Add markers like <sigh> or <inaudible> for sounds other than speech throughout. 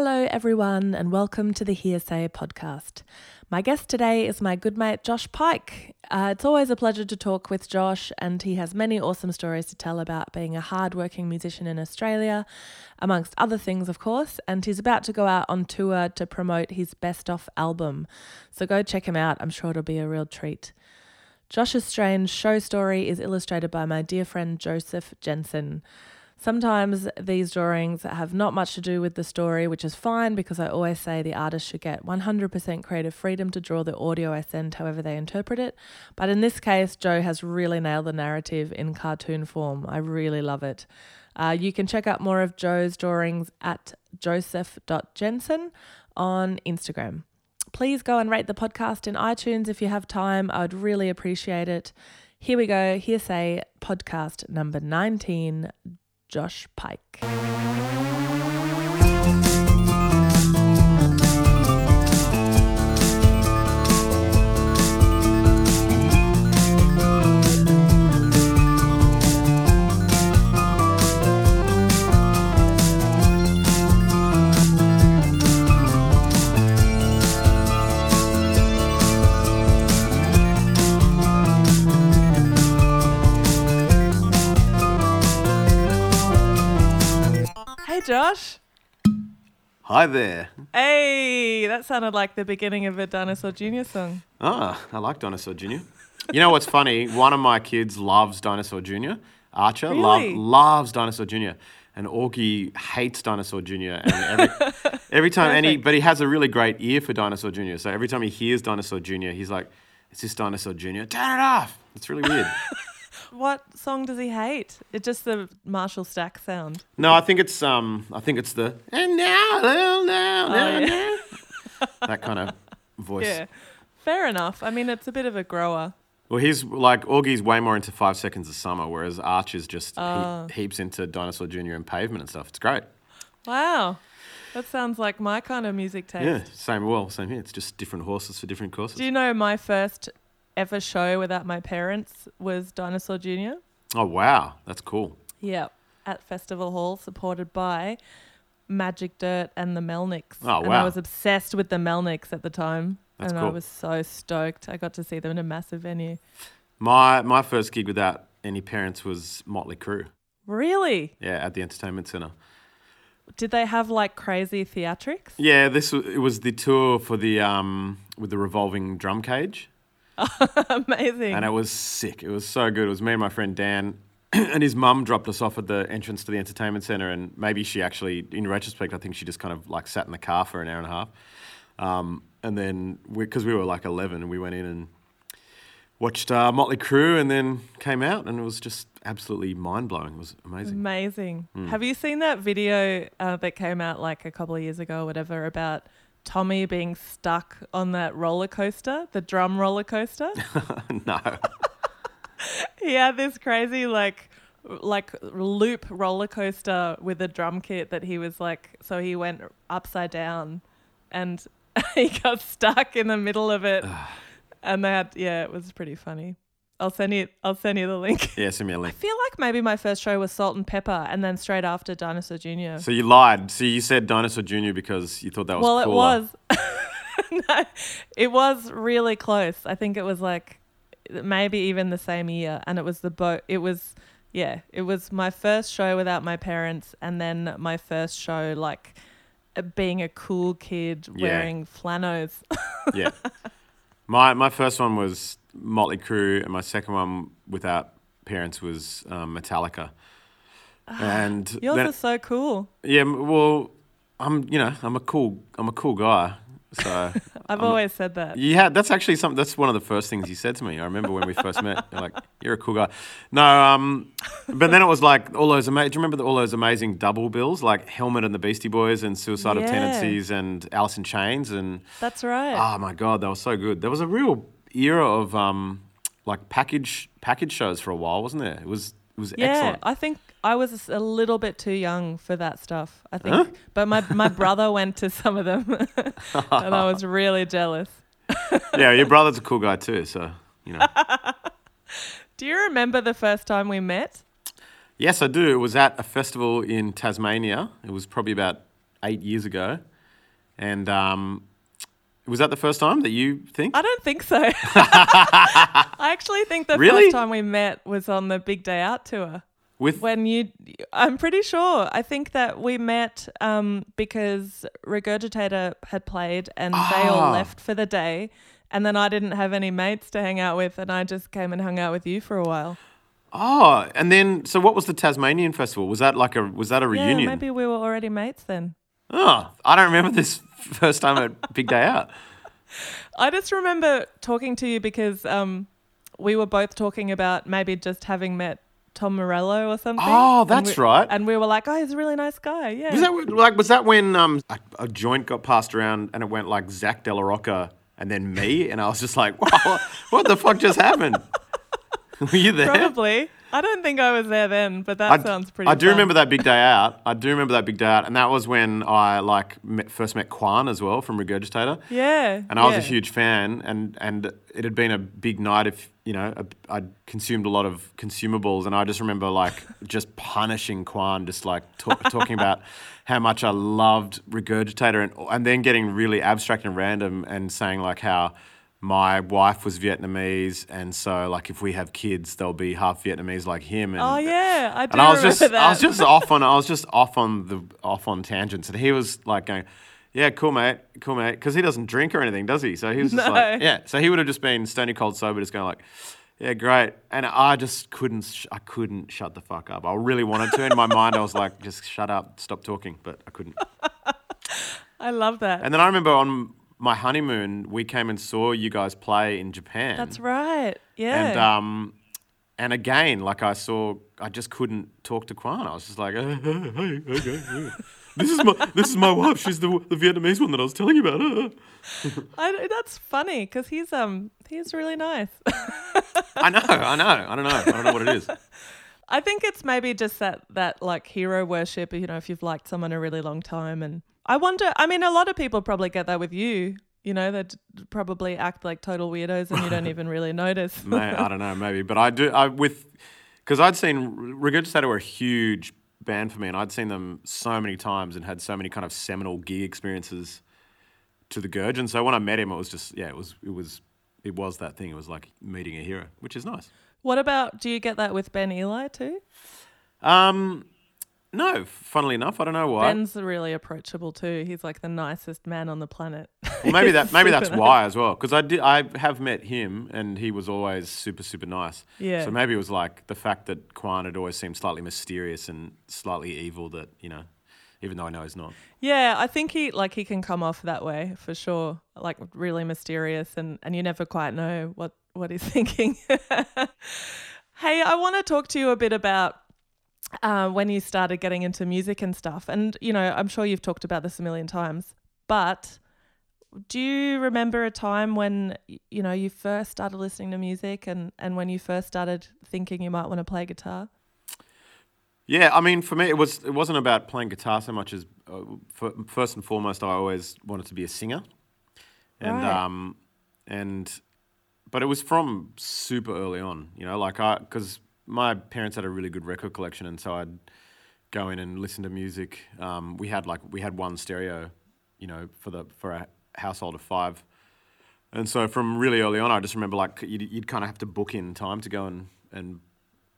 Hello, everyone, and welcome to the Hearsay podcast. My guest today is my good mate Josh Pike. Uh, it's always a pleasure to talk with Josh, and he has many awesome stories to tell about being a hardworking musician in Australia, amongst other things, of course. And he's about to go out on tour to promote his best off album. So go check him out, I'm sure it'll be a real treat. Josh's strange show story is illustrated by my dear friend Joseph Jensen. Sometimes these drawings have not much to do with the story, which is fine because I always say the artist should get 100% creative freedom to draw the audio I send however they interpret it. But in this case, Joe has really nailed the narrative in cartoon form. I really love it. Uh, you can check out more of Joe's drawings at joseph.jensen on Instagram. Please go and rate the podcast in iTunes if you have time. I would really appreciate it. Here we go. Hearsay podcast number 19 Josh Pike. Hey, Josh. Hi there. Hey, that sounded like the beginning of a Dinosaur Jr. song. Ah, I like Dinosaur Jr. You know what's funny? One of my kids loves Dinosaur Jr. Archer Really? love, loves Dinosaur Jr. And Augie hates Dinosaur Jr. And every, <laughs> every time, Perfect. but he has a really great ear for Dinosaur Jr. So every time he hears Dinosaur Jr., he's like, "Is this Dinosaur Jr.? Turn it off!" It's really weird. <laughs> What song does he hate? It's just the Marshall Stack sound. no, I think it's um, I think it's the and now, now, now, now, Oh, yeah. now." <laughs> that kind of voice. Yeah. Fair enough. I mean, it's a bit of a grower. Well, he's like Augie's way more into Five Seconds of Summer, whereas Arch is just he- Oh. heaps into Dinosaur Jr. and Pavement and stuff. It's great. Wow. That sounds like my kind of music taste. Yeah, same. Well, same here. It's just different horses for different courses. Do you know my first ever show without my parents was Dinosaur Jr.? oh wow, that's cool. Yeah. At Festival Hall, supported by Magic Dirt and the Melnicks. Oh, And I was obsessed with the Melnicks at the time. That's and I was so stoked. I got to see them in a massive venue. My my first gig without any parents was Motley Crue. Really? Yeah, at the entertainment center. Did they have like crazy theatrics? Yeah, this was, it was the tour for the um with the revolving drum cage, <laughs> Amazing. and it was sick. It was so good. It was me and my friend Dan. <clears throat> And his mum dropped us off at the entrance to the entertainment center, and maybe she actually, in retrospect, I think she just kind of like sat in the car for an hour and a half. Um, and then, because we, were like 11, and we went in and watched uh, Motley Crue, and then came out, and it was just absolutely mind blowing. It was amazing. Amazing. Hmm. Have you seen that video uh, that came out like a couple of years ago or whatever about Tommy being stuck on that roller coaster, the drum roller coaster? <laughs> no. he had this crazy like like loop roller coaster with a drum kit that he was like so he went upside down and <laughs> he got stuck in the middle of it and that yeah it was pretty funny i'll send you i'll send you the link <laughs> Yeah, send me a i link. I feel like maybe my first show was Salt-N-Pepa and then straight after dinosaur junior So you lied. So you said Dinosaur Jr. because you thought that was well cooler. it was <laughs> no, it was really close i think it was like maybe even the same year and it was the boat it was yeah it was my first show without my parents and then my first show like uh, being a cool kid Yeah. wearing flannels <laughs> yeah. My my first one was Motley Crue, and my second one without parents was um, Metallica. And yours then- are so cool yeah, well, I'm you know I'm a cool I'm a cool guy. So <laughs> i've I'm- always said that yeah, that's actually something. That's one of the first things you said to me. I remember when we first met. You're like, "You're a cool guy." No, um, but then it was like all those amazing. Do you remember the, all those amazing double bills, like Helmet and the Beastie Boys, and Suicidal Yeah. Tendencies, and Alice in Chains, and that's right Oh my god, they were so good. There was a real era of um, like package package shows for a while, wasn't there? It was it was yeah excellent. i think i was a little bit too young for that stuff i think but my, my <laughs> brother went to some of them <laughs> and i was really jealous <laughs> yeah, your brother's a cool guy too, so you know. Do you remember the first time we met? yes, I do. It was at a festival in Tasmania. It was probably about eight years ago, and um, was that the first time that you think? I don't think so. <laughs> <laughs> I actually think the Really? first time we met was on the Big Day Out tour. With When you, I'm pretty sure. I think that we met um, because Regurgitator had played and they all Ah. left for the day. And then I didn't have any mates to hang out with, and I just came and hung out with you for a while. oh, and then so what was the Tasmanian festival? Was that like a was that a reunion? Yeah, maybe we were already mates then. Oh, I don't remember this <laughs> first time at Big Day Out. <laughs> I just remember talking to you because um, we were both talking about maybe just having met Tom Morello or something. Oh, And that's we- right. And we were like, oh, he's a really nice guy. Yeah. Was that when- like was that when um a, a joint got passed around and it went like Zack de la Rocha and then me and I was just like, <laughs> wow, what the fuck just happened? Were you there? Probably. I don't think I was there then, but that I, sounds pretty I do fun. remember that big day out. I do remember that big day out, and that was when I like met, first met Quan as well from Regurgitator. Yeah. And I was a huge fan, and, and it had been a big night. If you know, I- I'd consumed a lot of consumables, and I just remember like just punishing Quan, just like ta- talking about how much I loved Regurgitator, and and then getting really abstract and random, and saying like how my wife was Vietnamese, and so like if we have kids, they'll be half Vietnamese like him. And, Oh, yeah. I do and I was just that. I was just off on I was just off on the off on tangents, and he was like going, "Yeah, cool mate, cool mate," because he doesn't drink or anything, does he? So he was just No. like, "Yeah," so he would have just been stony cold sober, just going like. Yeah, great. And I just couldn't. Sh- I couldn't shut the fuck up. I really wanted to. In my mind, I was like, "Just shut up, stop talking," but I couldn't. <laughs> I love that. And then I remember on my honeymoon, we came and saw you guys play in Japan. That's right. Yeah. And um, and again, like I saw, I just couldn't talk to Quan. I was just like, "Uh, <laughs> hey, hey, okay, yeah. this is my this is my wife. She's the the Vietnamese one that I was telling you about. Uh." <laughs> I, that's funny because he's um he's really nice. <laughs> I know, I know, I don't know, I don't know what it is. I think it's maybe just that that like hero worship. You know, if you've liked someone a really long time, and I wonder. I mean, a lot of people probably get that with you. You know, that probably act like total weirdos, and you don't <laughs> even really notice. May, I don't know, maybe, but I do. I with because I'd seen Regurgitator were a huge band for me, and I'd seen them so many times and had so many kind of seminal gig experiences to the Gurge. And so when I met him, it was just yeah, it was it was it was that thing. It was like meeting a hero, which is nice. What about? Do you get that with Ben Ely too? Um, no, funnily enough, I don't know why. Ben's really approachable too. He's like the nicest man on the planet. Well, maybe that maybe that's <laughs> nice. why as well. Because I did I have met him and he was always super super nice. Yeah. So maybe it was like the fact that Quan had always seemed slightly mysterious and slightly evil. That you know, even though I know he's not. Yeah, I think he like he can come off that way for sure. Like really mysterious and and you never quite know what what he's <laughs> thinking. hey, I want to talk to you a bit about uh, when you started getting into music and stuff. And you know, I'm sure you've talked about this a million times, but do you remember a time when you know you first started listening to music and and when you first started thinking you might want to play guitar? Yeah, I mean, for me, it was it wasn't about playing guitar so much as uh, f- first and foremost, I always wanted to be a singer, and Right. um, and but it was from super early on, you know, like I because my parents had a really good record collection, and so I'd go in and listen to music. Um, we had like we had one stereo, you know, for the for a household of five. And so from really early on, I just remember like you'd, you'd kind of have to book in time to go and, and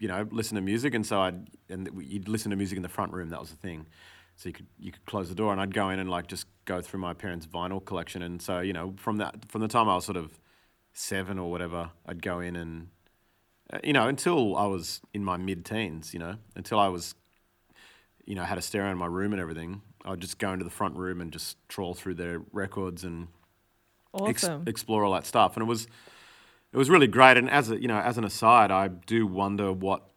you know listen to music, and so I'd and you'd listen to music in the front room. That was the thing. So you could you could close the door, and I'd go in and like just go through my parents' vinyl collection. And so you know from that from the time I was sort of seven or whatever, I'd go in and Uh, you know until I was in my mid teens. You know until I was you know had a stereo in my room and everything. I'd just go into the front room and just trawl through their records and ex- explore all that stuff. And it was it was really great. And as a, you know, as an aside, I do wonder what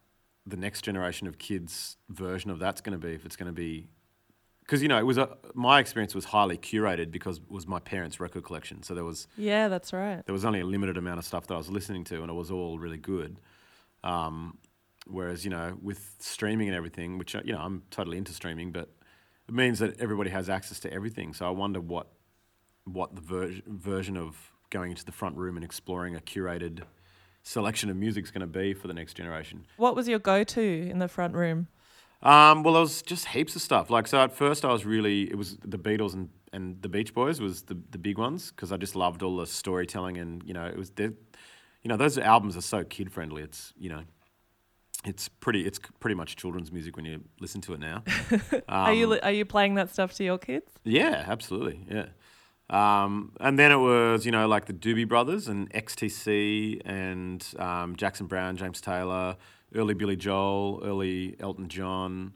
the next generation of kids' version of that's going to be. If it's going to be because you know it was a, my experience was highly curated because it was my parents' record collection. So there was yeah, that's right. there was only a limited amount of stuff that I was listening to, and it was all really good. Um, whereas you know, with streaming and everything, which you know I'm totally into streaming, but it means that everybody has access to everything. So I wonder what what the ver- version of going into the front room and exploring a curated selection of music is going to be for the next generation. What was your go-to in the front room? Um, well, there was just heaps of stuff. Like, so at first I was really, it was the Beatles and, and the Beach Boys was the, the big ones because I just loved all the storytelling and, you know, it was, you know, those albums are so kid friendly. It's, you know, it's pretty, it's pretty much children's music when you listen to it now. <laughs> are you Um, are you playing that stuff to your kids? Yeah, absolutely. Yeah. Um, and then it was, you know, like the Doobie Brothers and XTC and um, Jackson Browne, James Taylor, early Billy Joel, early Elton John.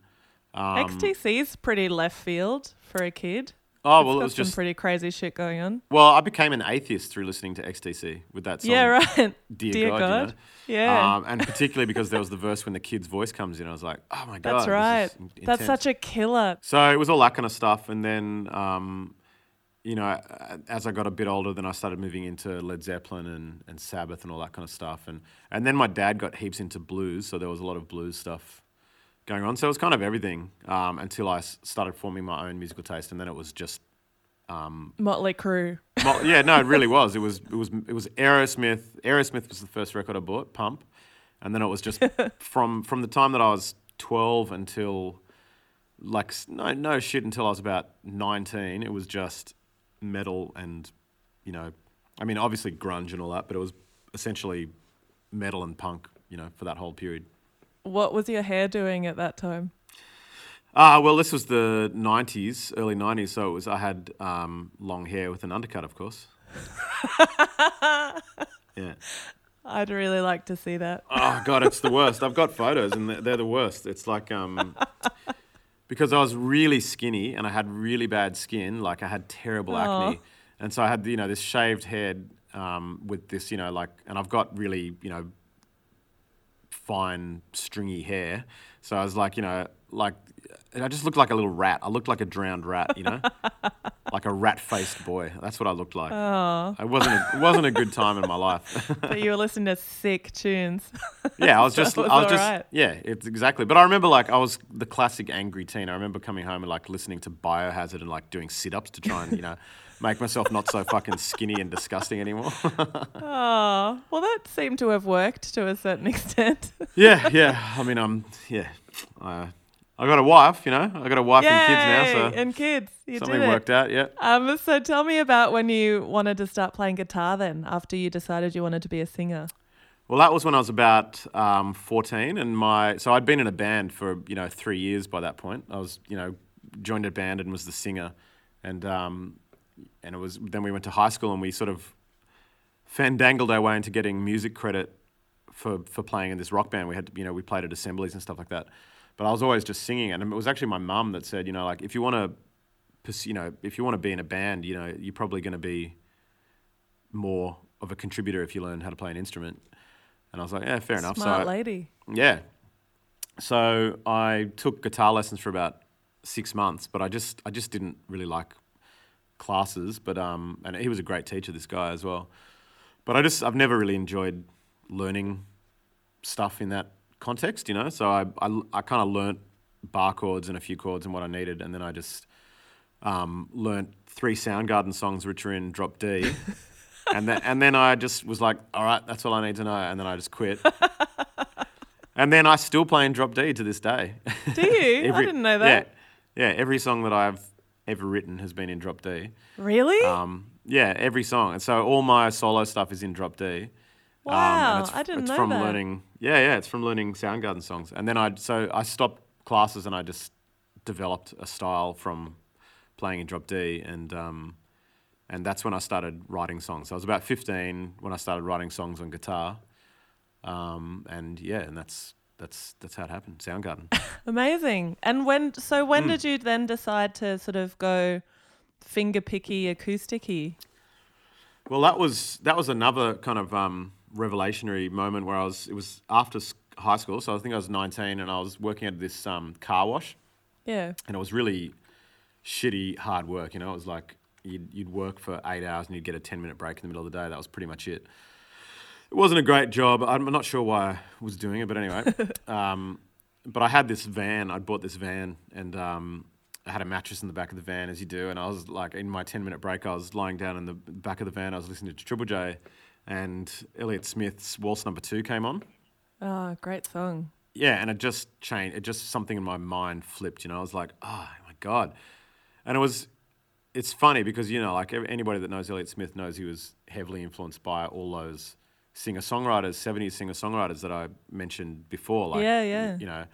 Um, XTC's pretty left field for a kid. Oh, well, it was some just, pretty crazy shit going on. well, I became an atheist through listening to XTC with that song. yeah, right. Dear, Dear <laughs> God. God. You know? Yeah. Um, and particularly because there was the verse when the kid's voice comes in, I was like, oh my God. That's right. is That's such a killer. So it was all that kind of stuff, and then um, you know, as I got a bit older, then I started moving into Led Zeppelin and, and Sabbath and all that kind of stuff, and and then my dad got heaps into blues, so there was a lot of blues stuff going on. So it was kind of everything um, until I started forming my own musical taste, and then it was just. Um, Motley Crue. well, <laughs> yeah, no, it really was. It was it was it was Aerosmith. Aerosmith was the first record I bought, Pump, and then it was just <laughs> from from the time that I was twelve until like no no shit until I was about nineteen. It was just metal and you know, I mean obviously grunge and all that, but it was essentially metal and punk. You know, for that whole period. What was your hair doing at that time? Ah, well, this was the '90s, early '90s, so it was. I had um, long hair with an undercut, of course. <laughs> yeah. I'd really like to see that. Oh god, it's the worst. I've got photos and they're, they're the worst. It's like um <laughs> because I was really skinny and I had really bad skin, like I had terrible Aw. acne. And so I had you know this shaved head um, with this, you know, like and I've got really, you know, fine stringy hair. So I was like, you know, like I just looked like a little rat. I looked like a drowned rat, you know? <laughs> like a rat-faced boy. That's what I looked like. Oh, It wasn't a, it wasn't a good time in my life. <laughs> but you were listening to sick tunes. <laughs> Yeah, I was So just, was I was just, alright. yeah, it's exactly. But I remember like I was the classic angry teen. I remember coming home and like listening to Biohazard and like doing sit-ups to try and you know make myself not so fucking skinny and disgusting anymore. Oh, well, that seemed to have worked to a certain extent. yeah, yeah. I mean, I'm, um, yeah, I, I got a wife. You know, I got a wife Yay! and kids now, so and kids. You something worked out. Yeah. Um, so tell me about when you wanted to start playing guitar then, after you decided you wanted to be a singer. Well, that was when I was about um, 14, and my so I'd been in a band for you know three years by that point. I was you know joined a band and was the singer, and um, and it was then we went to high school and we sort of fandangled our way into getting music credit for for playing in this rock band. We had you know we played at assemblies and stuff like that, but I was always just singing, and it was actually my mum that said you know like if you want to, you know if you want to be in a band, you know you're probably going to be more of a contributor if you learn how to play an instrument. And I was like, yeah, fair enough. Smart so lady. yeah. So I took guitar lessons for about six months, but I just I just didn't really like classes. But um, and he was a great teacher, this guy as well. But I just I've never really enjoyed learning stuff in that context, you know. So I I, I kind of learnt bar chords and a few chords and what I needed, and then I just um, learnt three Soundgarden songs which are in drop D. <laughs> and then and then I just was like, all right, that's all I need to know, and then I just quit. <laughs> and then I still play in drop D to this day. Do you? <laughs> I didn't know that. Yeah, yeah. Every song that I've ever written has been in drop D. Really? Um, yeah, every song, and so all my solo stuff is in drop D. Um, Wow, it's, I didn't it's know from that. learning. Yeah, yeah, it's from learning Soundgarden songs, and then I so I stopped classes and I just developed a style from playing in drop D, and um, and that's when I started writing songs. So I was about fifteen when I started writing songs on guitar, um, and yeah, and that's that's that's how it happened. Soundgarden. <laughs> Amazing. And when so when Hmm. did you then decide to sort of go finger picky acousticy? Well, that was that was another kind of um, revelationary moment where I was. It was after high school, so I think I was 19, and I was working at this um, car wash, Yeah. and it was really shitty, hard work. You know, it was like you'd you'd work for eight hours and you'd get a 10 minute break in the middle of the day. That was pretty much it. It wasn't a great job. I'm not sure why I was doing it, but anyway. <laughs> um, but I had this van. I'd bought this van, and um, I had a mattress in the back of the van, as you do. And I was like, in my 10 minute break, I was lying down in the back of the van. I was listening to Triple J, and Elliott Smith's Waltz Number Two came on. Oh, great song. yeah, and it just changed. It just something in my mind flipped. You know, I was like, oh my god, and it was. It's funny because you know, like anybody that knows Elliott Smith knows he was heavily influenced by all those singer songwriters, seventies singer songwriters that I mentioned before. Like, Yeah, yeah. You know,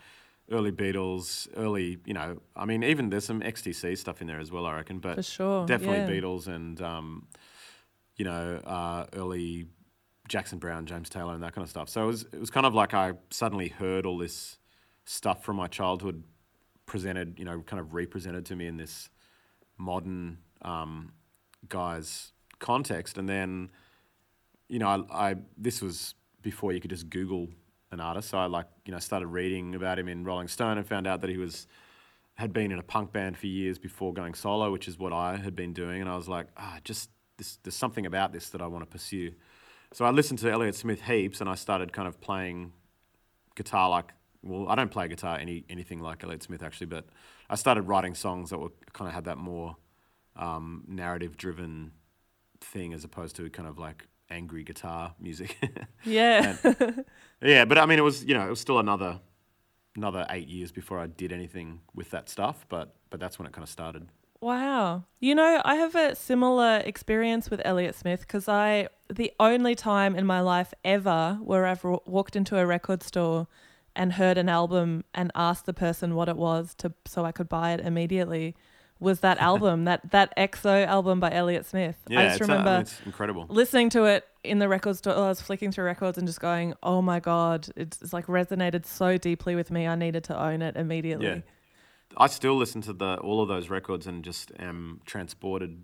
early Beatles, early. You know, I mean, even there's some XTC stuff in there as well. I reckon, but For sure, definitely yeah. Beatles and um, you know, uh, early Jackson Browne, James Taylor, and that kind of stuff. So it was it was kind of like I suddenly heard all this stuff from my childhood presented, you know, kind of represented to me in this modern um, guy's context, and then you know, I, I this was before you could just Google an artist. So I like you know started reading about him in Rolling Stone and found out that he was had been in a punk band for years before going solo, which is what I had been doing. And I was like, ah, just this, there's something about this that I want to pursue. So I listened to Elliott Smith heaps, and I started kind of playing guitar like. Well, I don't play guitar any anything like Elliott Smith actually, but I started writing songs that were kind of had that more um, narrative driven thing as opposed to kind of like angry guitar music. <laughs> Yeah. yeah, but I mean, it was you know it was still another another eight years before I did anything with that stuff. But but that's when it kind of started. Wow. You know, I have a similar experience with Elliott Smith because I, the only time in my life ever where I've wa- walked into a record store and heard an album and asked the person what it was to so I could buy it immediately was that <laughs> album, that that XO album by Elliott Smith. Yeah, I just it's, uh, I mean, remember incredible. listening to it in the record store. I was flicking through records and just going, "Oh my god, it's, it's like resonated so deeply with me. I needed to own it immediately." Yeah, I still listen to the all of those records and just am transported,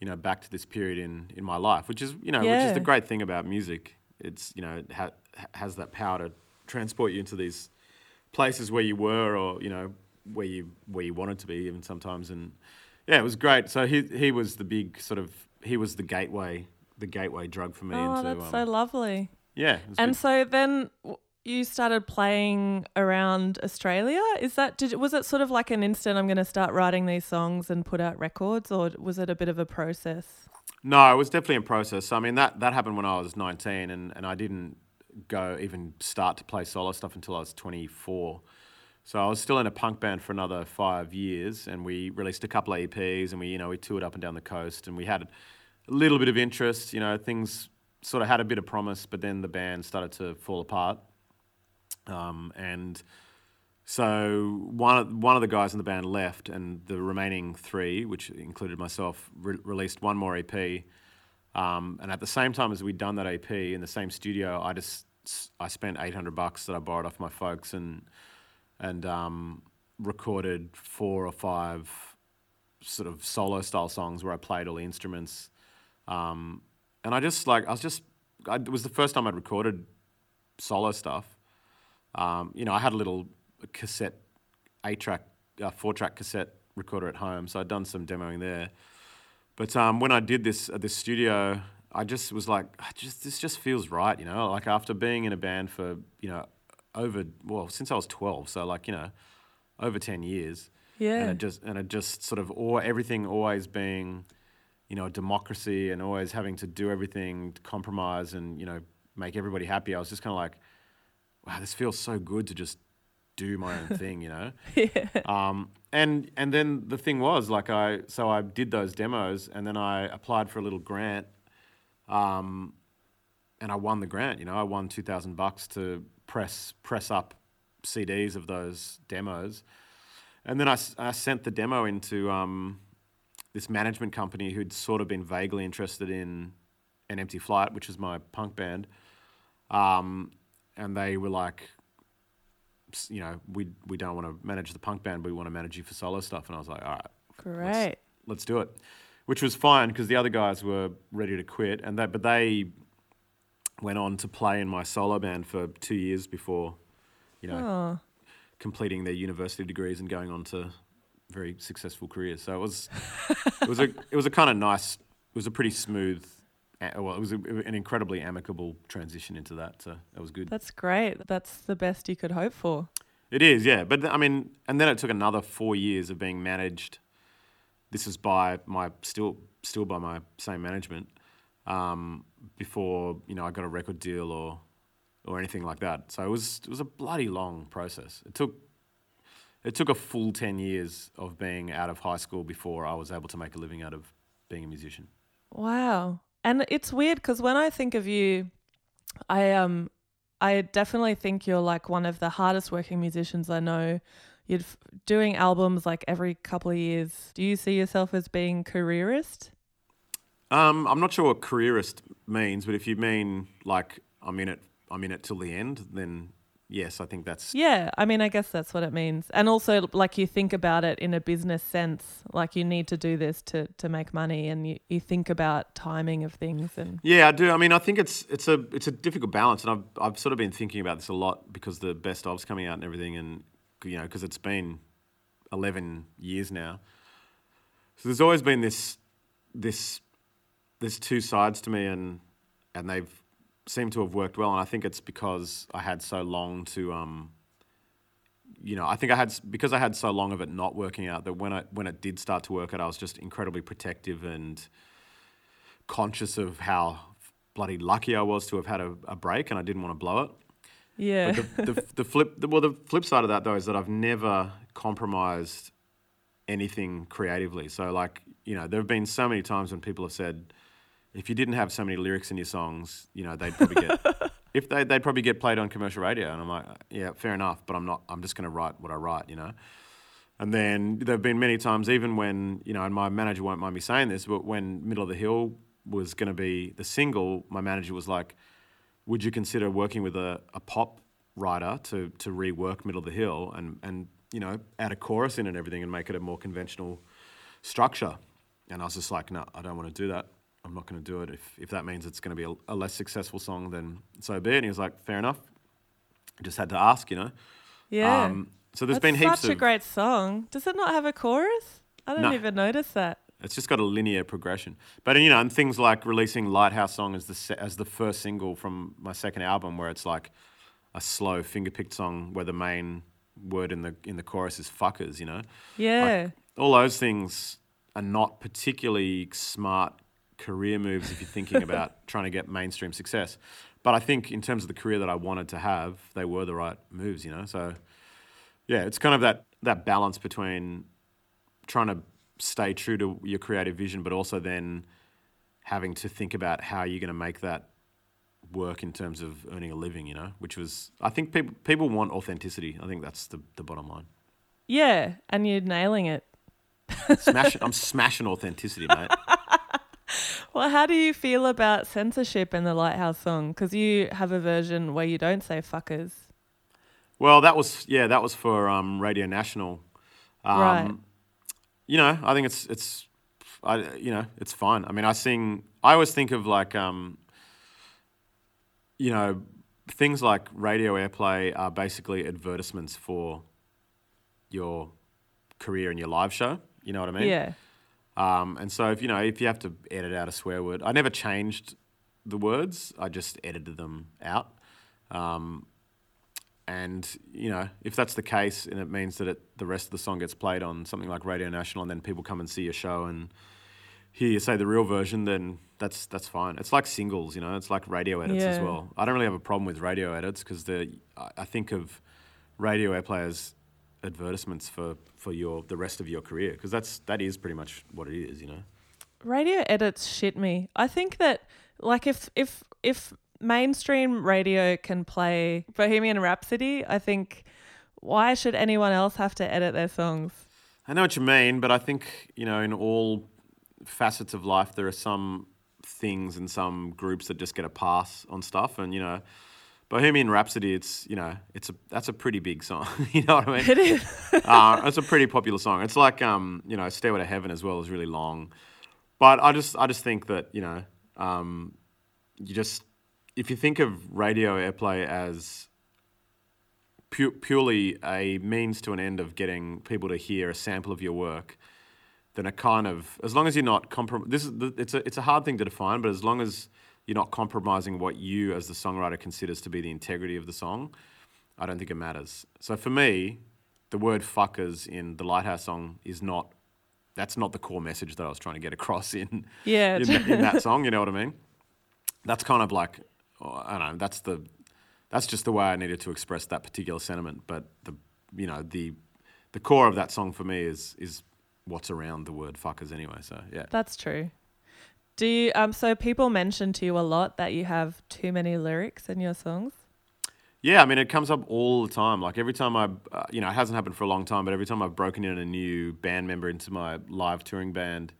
you know, back to this period in in my life, which is you know which is the great thing about music. It's you know it ha- has that power to transport you into these places where you were or you know where you where you wanted to be even sometimes and yeah it was great so he he was the big sort of he was the gateway the gateway drug for me Oh, into that's um, so lovely. yeah And good. so then w- you started playing around Australia. Is that did was it sort of like an instant? I'm going to start writing these songs and put out records, or was it a bit of a process? No, it was definitely a process. I mean, that, that happened when I was 19, and, and I didn't go even start to play solo stuff until I was 24. So I was still in a punk band for another five years, and we released a couple of EPs, and we you know we toured up and down the coast, and we had a little bit of interest. You know, things sort of had a bit of promise, but then the band started to fall apart, um, and so one of, one of the guys in the band left, and the remaining three, which included myself, re- released one more EP. Um, and at the same time as we'd done that EP in the same studio, I just I spent eight hundred bucks that I borrowed off my folks and and um, recorded four or five sort of solo style songs where I played all the instruments. Um, and I just like I was just I, it was the first time I'd recorded solo stuff. Um, you know, I had a little cassette, eight track, uh, four track cassette recorder at home, so I'd done some demoing there. But um, when I did this at this studio, I just was like, "I just this just feels right, you know. Like after being in a band for you know over well since I was twelve, so like you know over ten years, Yeah. and it just and it just sort of or everything always being you know a democracy and always having to do everything to compromise and you know make everybody happy. I was just kind of like, wow, this feels so good to just do my own thing, you know. <laughs> yeah. Um, and and then the thing was like I so I did those demos and then I applied for a little grant, um, and I won the grant. You know, I won two thousand bucks to press press up CDs of those demos, and then I, I sent the demo into um, this management company who'd sort of been vaguely interested in an Empty Flight, which is my punk band, um, and they were like, you know, we we don't want to manage the punk band, but we want to manage you for solo stuff. And I was like, all right, Great. let's do it, which was fine because the other guys were ready to quit, and that but they went on to play in my solo band for two years before, you know, Oh, completing their university degrees and going on to very successful careers. So it was <laughs> it was a it was a kind of nice, it was a pretty smooth. Well, it was a, an incredibly amicable transition into that, so that was good. that's great. That's the best you could hope for. It is, yeah. But I mean, and then it took another four years of being managed. This is by my still still by my same management um, before you know I got a record deal or or anything like that. So it was it was a bloody long process. It took it took a full ten years of being out of high school before I was able to make a living out of being a musician. Wow. And it's weird because when I think of you, I um, I definitely think you're like one of the hardest working musicians I know. You're doing albums like every couple of years. Do you see yourself as being careerist? Um, I'm not sure what careerist means, but if you mean like I'm in it, I'm in it till the end, then yes, I think that's Yeah, I mean, I guess that's what it means. And also, like, you think about it in a business sense, like you need to do this to, to make money, and you, you think about timing of things. And Yeah, I do. I mean, I think it's it's a it's a difficult balance, and I've I've sort of been thinking about this a lot because the best of's coming out and everything, and you know, because it's been eleven years now. So there's always been this this there's two sides to me, and and they've seemed to have worked well, and I think it's because I had so long to um. You know, I think I had because I had so long of it not working out that when I when it did start to work out, I was just incredibly protective and conscious of how bloody lucky I was to have had a, a break, and I didn't want to blow it. yeah, But the, the, <laughs> the flip, the, well, the flip side of that though is that I've never compromised anything creatively. So, like, you know, there have been so many times when people have said, if you didn't have so many lyrics in your songs, you know, they'd probably get, <laughs> if they, they'd probably get played on commercial radio. And I'm like, yeah, fair enough, but I'm not, I'm just going to write what I write, you know. And then there have been many times, even when, you know, and my manager won't mind me saying this, but when Middle of the Hill was going to be the single, my manager was like, would you consider working with a, a pop writer to, to rework Middle of the Hill and, and, you know, add a chorus in and everything and make it a more conventional structure? And I was just like, no, I don't want to do that. I'm not going to do it. If, if that means it's going to be a, a less successful song, then so be it. And he was like, fair enough. I just had to ask, you know. yeah. Um, so there's That's been heaps of. It's such a of. great song. Does it not have a chorus? I don't No. even notice that. It's just got a linear progression. But you know, and things like releasing Lighthouse Song as the se- as the first single from my second album, where it's like a slow finger-picked song where the main word in the in the chorus is "fuckers." You know, Yeah. all those things are not particularly smart career moves if you're thinking about <laughs> trying to get mainstream success. But I think in terms of the career that I wanted to have, they were the right moves. You know, so yeah, it's kind of that that balance between trying to stay true to your creative vision, but also then having to think about how you're going to make that work in terms of earning a living. You know, which was I think people people want authenticity. I think that's the the bottom line. yeah. And you're nailing it. Smash, I'm smashing authenticity, mate. <laughs> Well, how do you feel about censorship in the Lighthouse song? Because you have a version where you don't say fuckers. Well, that was yeah, that was for um, Radio National. Um, Right. You know, I think it's it's, I you know, it's fine. I mean, I sing. I always think of like, um, you know, things like radio airplay are basically advertisements for your career and your live show. You know what I mean? Yeah. Um, and so if you know if you have to edit out a swear word, I never changed the words. I just edited them out. Um, and you know if that's the case, and it means that it, the rest of the song gets played on something like Radio National, and then people come and see your show and hear you say the real version, then that's that's fine. It's like singles, you know. It's like radio edits as well. I don't really have a problem with radio edits because the I I think of radio airplay as advertisements for, for your the rest of your career because that's that is pretty much what it is, you know. radio edits shit me. I think that like if if if mainstream radio can play Bohemian Rhapsody, I think why should anyone else have to edit their songs? I know what you mean, but I think you know in all facets of life there are some things and some groups that just get a pass on stuff, and you know. Bohemian Rhapsody, it's you know, it's a that's a pretty big song. <laughs> you know what I mean? It is. <laughs> uh, it's a pretty popular song. It's like um, you know, Stairway to Heaven as well is really long. But I just I just think that, you know, um, you just if you think of radio airplay as pu- purely a means to an end of getting people to hear a sample of your work, then it kind of as long as you're not comprom- this is the, it's a it's a hard thing to define, but as long as you're not compromising what you as the songwriter considers to be the integrity of the song, I don't think it matters. So for me, the word fuckers in the Lighthouse song is not that's not the core message that I was trying to get across in Yeah. in, that- in that song. You know what I mean? That's kind of like I don't know. That's the that's just the way I needed to express that particular sentiment. But the you know the the core of that song for me is is what's around the word fuckers anyway. So yeah. That's true. Do you um so people mention to you a lot that you have too many lyrics in your songs? Yeah, I mean, it comes up all the time. Like every time I, uh, you know, it hasn't happened for a long time, but every time I've broken in a new band member into my live touring band,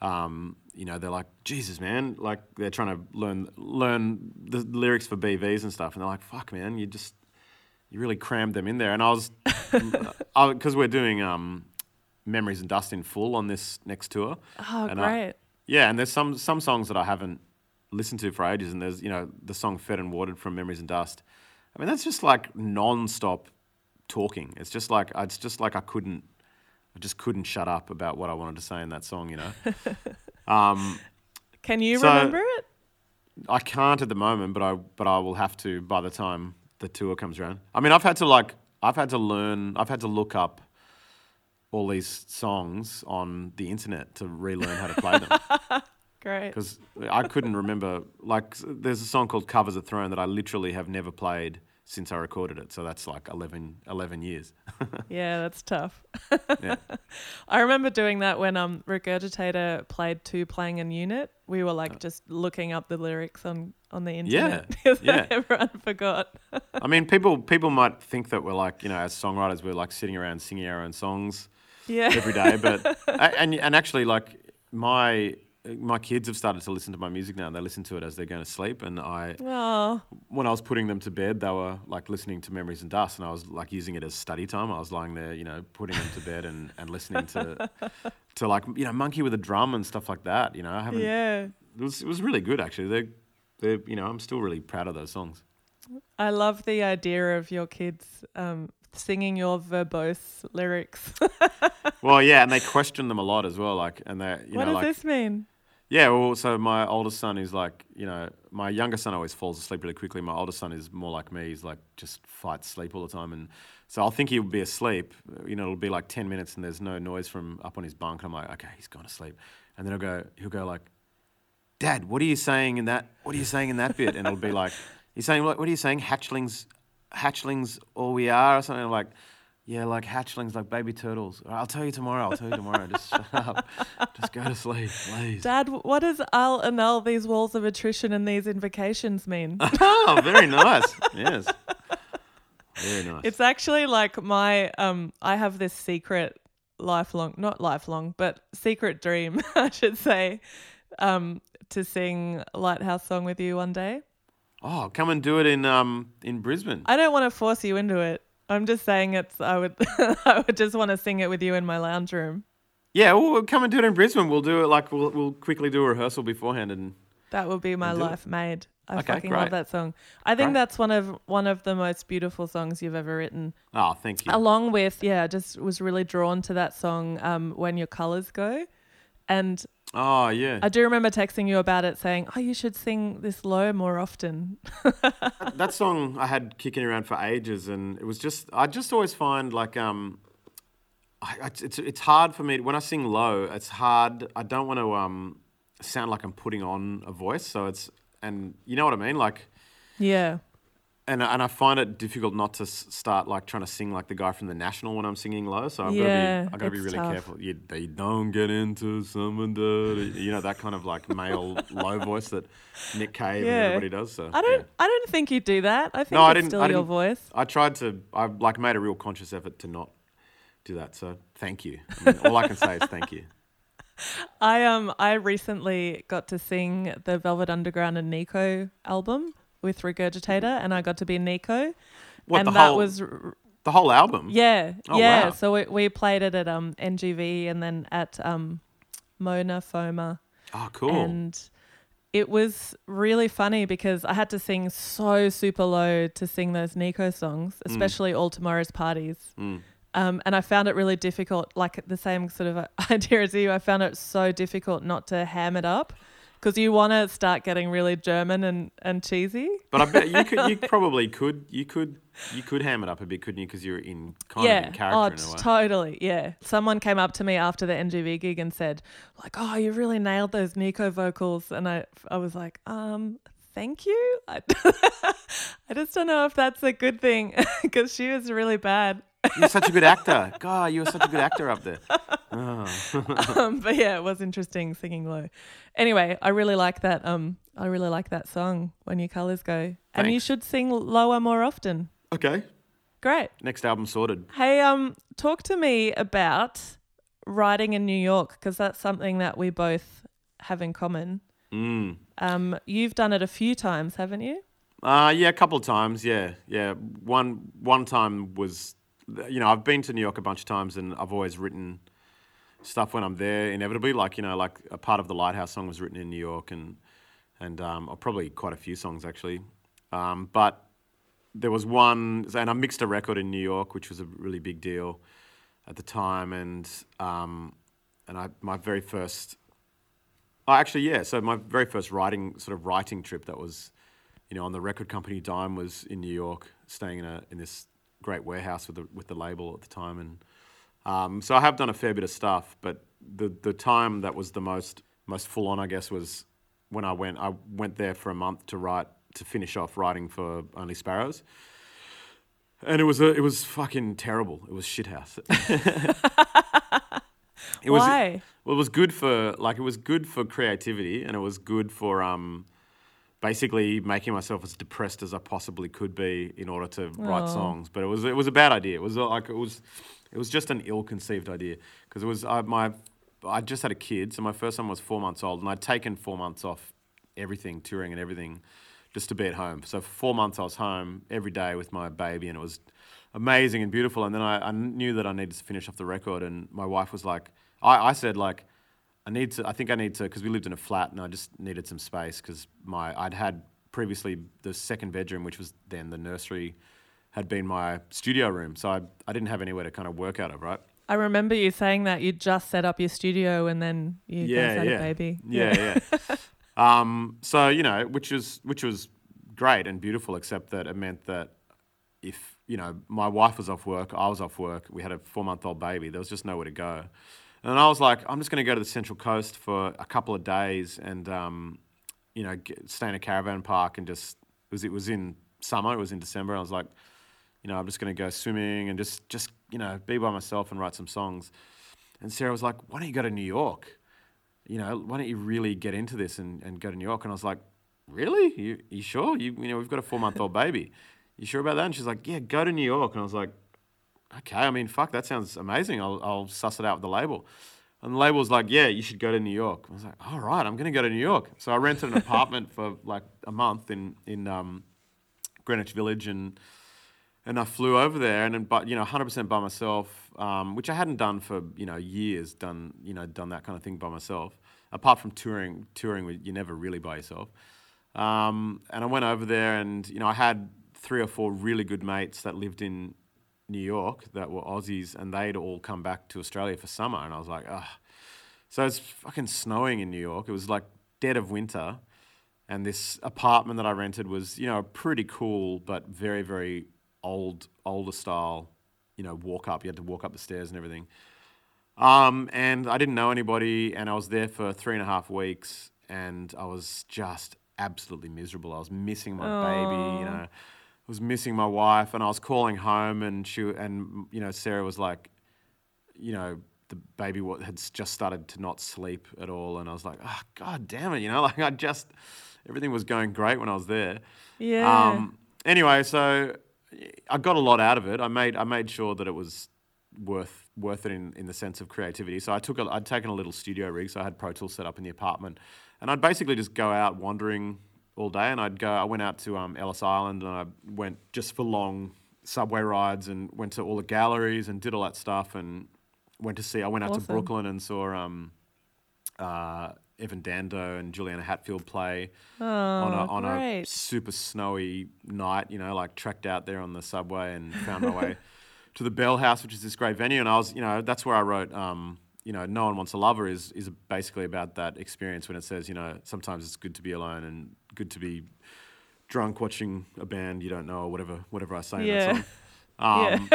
um, you know, they're like, Jesus, man, like they're trying to learn learn the lyrics for BVs and stuff, and they're like, Fuck, man, you just you really crammed them in there. And I was, <laughs> because we're doing um, Memories and Dust in full on this next tour. Oh, and great. Yeah, and there's some some songs that I haven't listened to for ages, and there's you know the song "Fed and Watered" from Memories and Dust. I mean, that's just like non-stop talking. It's just like it's just like I couldn't, I just couldn't shut up about what I wanted to say in that song. You know, <laughs> um, Can you So- remember it? I can't at the moment, but I but I will have to by the time the tour comes around. I mean, I've had to like I've had to learn. I've had to look up all these songs on the internet to relearn how to play them. <laughs> Great. because I couldn't remember. Like, there's a song called "Covers a Throne" that I literally have never played since I recorded it. So that's like 11, 11 years. <laughs> Yeah, that's tough. yeah. <laughs> I remember doing that when um Regurgitator played Tu-Plang in unit. We were like just looking up the lyrics on on the internet because yeah. everyone forgot. I mean, people people might think that we're like, you know, as songwriters, we're like sitting around singing our own songs Yeah. every day. But and and actually, like my my kids have started to listen to my music now. and They listen to it as they're going to sleep, and I Oh, when I was putting them to bed, they were like listening to Memories and Dust, and I was like using it as study time. I was lying there, you know, putting them to bed and, and listening to <laughs> to like you know Monkey with a drum and stuff like that. You know, I haven't. yeah. It was it was really good actually. They they you know I'm still really proud of those songs. I love the idea of your kids um, singing your verbose lyrics. <laughs> Well, yeah, and they question them a lot as well. Like, and they you what know does like this mean? yeah. Well, so my oldest son is like you know my younger son always falls asleep really quickly. My oldest son is more like me. He's like just fights sleep all the time, and so I'll think he'll be asleep. You know, it'll be like ten minutes and there's no noise from up on his bunk. I'm like, okay, he's gone to sleep, and then I'll go. He'll go like, Dad, what are you saying in that? What are you saying in that bit? And it'll be like, he's saying, what are you saying? Hatchlings, hatchlings, all we are, or something I'm like. Yeah, like hatchlings, like baby turtles. I'll tell you tomorrow. I'll tell you tomorrow. Just shut up. <laughs> Just go to sleep, please. Dad, what does I'll annul these walls of attrition and these invocations mean? <laughs> Oh, very nice. Yes. Very nice. It's actually like my um I have this secret lifelong not lifelong, but secret dream, <laughs> I should say, um, to sing Lighthouse Song with you one day. Oh, come and do it in um in Brisbane. I don't want to force you into it. I'm just saying it's I would <laughs> I would just want to sing it with you in my lounge room. Yeah, well, we'll come and do it in Brisbane. We'll do it like we'll we'll quickly do a rehearsal beforehand and That will be my do it. life made. I Okay, fucking great. love that song. I think Great. that's one of one of the most beautiful songs you've ever written. oh, thank you. Along with yeah, just was really drawn to that song um, when your colors go, and Oh, yeah. I do remember texting you about it, saying, "Oh, you should sing this low more often." that song I had kicking around for ages, and it was just I just always find like um, I, I- it's it's hard for me when I sing low. It's hard. I don't want to um sound like I'm putting on a voice, so it's and you know what I mean, like. Yeah, And, and I find it difficult not to s- start like trying to sing like the guy from the National when I'm singing low. So I've Yeah, got to be, I've got to be really tough. careful. You, they don't get into someone dirty. You know that kind of like male <laughs> low voice that Nick Cave Yeah. and everybody does. So I don't. yeah. I don't think you do that. I think No, I didn't- still I didn't- voice. I tried to. I like made a real conscious effort to not do that. So thank you. I mean, all I can say is thank you. <laughs> I um I recently got to sing the Velvet Underground and Nico album with Regurgitator, and I got to be Nico, What and the that whole was the whole album? yeah Oh, yeah. wow. So we we played it at um NGV and then at um Mona Foma, Oh, cool. and it was really funny because I had to sing so super low to sing those Nico songs, especially All Tomorrow's Parties. Mm. Um, and I found it really difficult, like the same sort of <laughs> idea as you. I found it so difficult not to ham it up because you want to start getting really German and, and cheesy. But I bet you could. You <laughs> probably could. You could. You could ham it up a bit, couldn't you? Because you're in kind yeah. of in character oh, in a way. totally. Yeah. Someone came up to me after the NGV gig and said, like, oh, you really nailed those Nico vocals. And I, I was like, um, thank you. <laughs> I, <laughs> I just don't know if that's a good thing because she was really bad. You're such a good actor. God, you were such a good actor up there. Oh. um, but yeah, it was interesting singing low. Anyway, I really like that. Um, I really like that song when your colors go, and you should sing lower more often. Okay. Great. Next album sorted. Hey, um, talk to me about writing in New York because that's something that we both have in common. Mm. Um, you've done it a few times, haven't you? Uh, yeah, a couple of times. Yeah, yeah. One one time was, you know, I've been to New York a bunch of times, and I've always written stuff when I'm there. Inevitably, like you know, like a part of the Lighthouse song was written in New York, and and um, probably quite a few songs actually. Um, but there was one, and I mixed a record in New York, which was a really big deal at the time, and um, and I my very first. Oh, actually, yeah. So my very first writing, sort of writing trip that was, you know, on the record company dime was in New York, staying in a in this great warehouse with the with the label at the time, and um, so I have done a fair bit of stuff. But the the time that was the most most full on, I guess, was when I went. I went there for a month to write to finish off writing for Only Sparrows, and it was a, it was fucking terrible. It was shithouse. <laughs> it was Why? well, it was good for like it was good for creativity, and it was good for um, basically making myself as depressed as I possibly could be in order to write Oh. songs. But it was it was a bad idea. It was like it was it was just an ill-conceived idea because it was I, my I just had a kid, so my first son was four months old, and I'd taken four months off everything, touring and everything, just to be at home. So for four months I was home every day with my baby, and it was amazing and beautiful. And then I, I knew that I needed to finish off the record, and my wife was like, I, I said like, I need to. I think I need to because we lived in a flat, and I just needed some space because my I'd had previously the second bedroom, which was then the nursery, had been my studio room, so I I didn't have anywhere to kind of work out of, right? I remember you saying that you just set up your studio and then you guys had a baby. Yeah, yeah. <laughs> um, so you know, which was which was great and beautiful, except that it meant that if you know my wife was off work, I was off work, we had a four month old baby, there was just nowhere to go, and I was like, I'm just going to go to the Central Coast for a couple of days and um, you know get, stay in a caravan park and just it was it was in summer, it was in December, I was like, you know, I'm just going to go swimming and just just you know be by myself and write some songs. And Sarah was like, why don't you go to New York? you know, why don't you really get into this and, and go to New York? And I was like, really? You, you sure? You, you know, we've got a four month old baby. You sure about that? And she's like, yeah, go to New York. And I was like, okay, I mean, fuck, that sounds amazing. I'll, I'll suss it out with the label. And the label was like, yeah, you should go to New York. I was like, all right, I'm going to go to New York. So I rented an apartment for like a month in, in um, Greenwich Village and and I flew over there and but you know 100% by myself um, which I hadn't done for you know years done you know done that kind of thing by myself apart from touring touring you're never really by yourself um, and I went over there and you know I had three or four really good mates that lived in New York that were Aussies and they'd all come back to Australia for summer and I was like ah so it's fucking snowing in New York it was like dead of winter and this apartment that I rented was, you know, pretty cool, but very, very old, older style. You know, walk up. You had to walk up the stairs and everything. Um, and I didn't know anybody, and I was there for three and a half weeks, and I was just absolutely miserable. I was missing my baby, you know, was missing my wife, and I was calling home, and she and you know Sarah was like, you know, the baby had just started to not sleep at all, and I was like, oh god damn it, you know, <laughs> like I just everything was going great when I was there. Yeah. Um, anyway, so I got a lot out of it. I made I made sure that it was worth worth it in, in the sense of creativity. So I took a, I'd taken a little studio rig, so I had Pro Tools set up in the apartment, and I'd basically just go out wandering all day. And I'd go. I went out to um, Ellis Island, and I went just for long subway rides, and went to all the galleries and did all that stuff, and went to see. I went out to Brooklyn and saw um, uh, Evan Dando and Juliana Hatfield play on a, Oh, on a super snowy night, you know, like trekked out there on the subway and found my way <laughs> to the Bell House, which is this great venue. And I was, you know, that's where I wrote, um, you know, No One Wants a Lover is, is basically about that experience when it says, you know, sometimes it's good to be alone and good to be drunk watching a band you don't know or whatever, whatever I say in that song. <laughs> Um,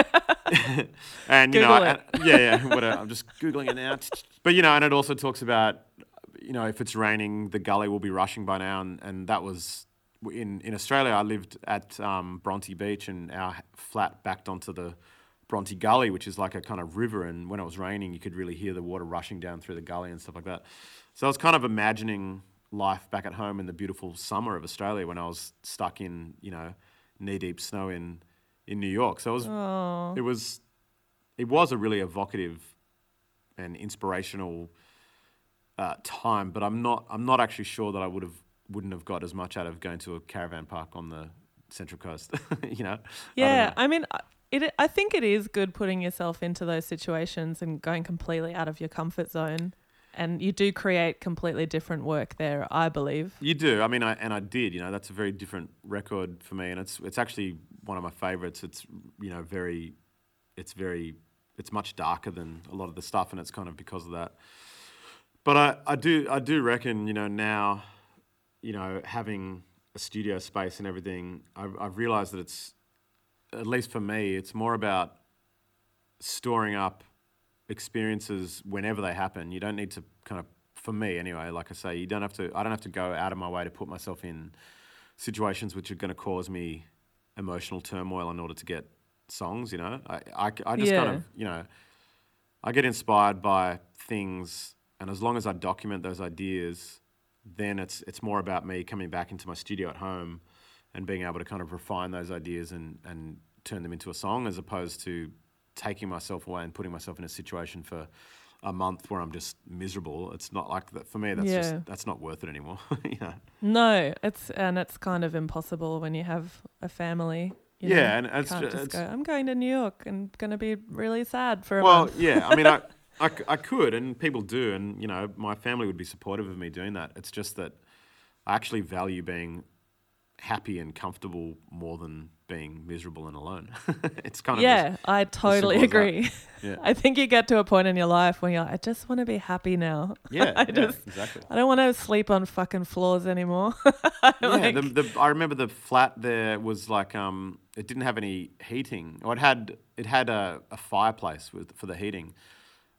<laughs> and you know, Google and- yeah, yeah, whatever. I'm just googling it now. <laughs> But you know, and it also talks about, you know, if it's raining, the gully will be rushing by now, and, and that was in in Australia, I lived at um, Bronte Beach, and our flat backed onto the Bronte Gully, which is like a kind of river. And when it was raining, you could really hear the water rushing down through the gully and stuff like that. So I was kind of imagining life back at home in the beautiful summer of Australia when I was stuck in you know knee deep snow in in New York. So it was it was it was a really evocative and inspirational uh, time, but I'm not I'm not actually sure that I would have wouldn't have got as much out of going to a caravan park on the Central Coast. <laughs> you know, I Yeah, know. I, mean, I- it. I think it is good putting yourself into those situations and going completely out of your comfort zone, and you do create completely different work there. I believe. You do. I mean, I and I did. You know, that's a very different record for me, and it's it's actually one of my favorites. It's you know very, it's very, it's much darker than a lot of the stuff, and it's kind of because of that. But I, I do I do reckon you know now, you know having a studio space and everything, I've, I've realised that it's at least for me, it's more about storing up experiences whenever they happen. You don't need to kind of, for me anyway, like I say, you don't have to, I don't have to go out of my way to put myself in situations which are going to cause me emotional turmoil in order to get songs, you know? I, I, I just kind of, you know, I get inspired by things, and as long as I document those ideas, then it's it's more about me coming back into my studio at home and being able to kind of refine those ideas and and turn them into a song, as opposed to taking myself away and putting myself in a situation for a month where I'm just miserable. It's not like that for me. That's Yeah. just that's not worth it anymore. <laughs> you know? No, it's and it's kind of impossible when you have a family. You know, Yeah, and it's just it's- go. I'm going to New York and going to be really sad for a Well, month. Well, yeah. I mean, I <laughs> I could, and people do, and you know, my family would be supportive of me doing that. It's just that I actually value being happy and comfortable more than being miserable and alone. <laughs> it's kind of Yeah, I totally simple as that. agree. Yeah. <laughs> I think you get to a point in your life when you're like, I just want to be happy now. <laughs> yeah, I yeah, just- exactly. I don't want to sleep on fucking floors anymore. Yeah, Like- the, the, I remember the flat there was like um, it didn't have any heating. Or it had it had a, a fireplace with for the heating,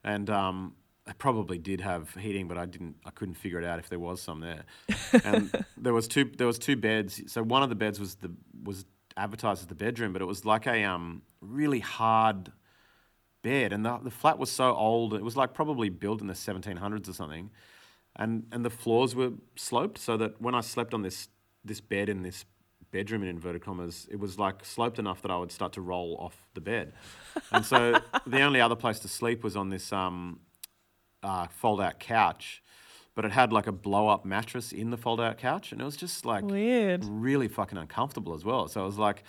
and um, it probably did have heating, but I didn't. I couldn't figure it out if there was some there. <laughs> And there was two there was two beds. So one of the beds was the was advertised as the bedroom, but it was like a um, really hard bed, and the the flat was so old. It was like probably built in the 1700s or something and and the floors were sloped so that when I slept on this this bed in this bedroom in inverted commas, it was like sloped enough that I would start to roll off the bed. And so <laughs> the only other place to sleep was on this um, uh, fold out couch, but it had like a blow up mattress in the fold out couch, and it was just like Weird. really fucking uncomfortable as well. So I was like,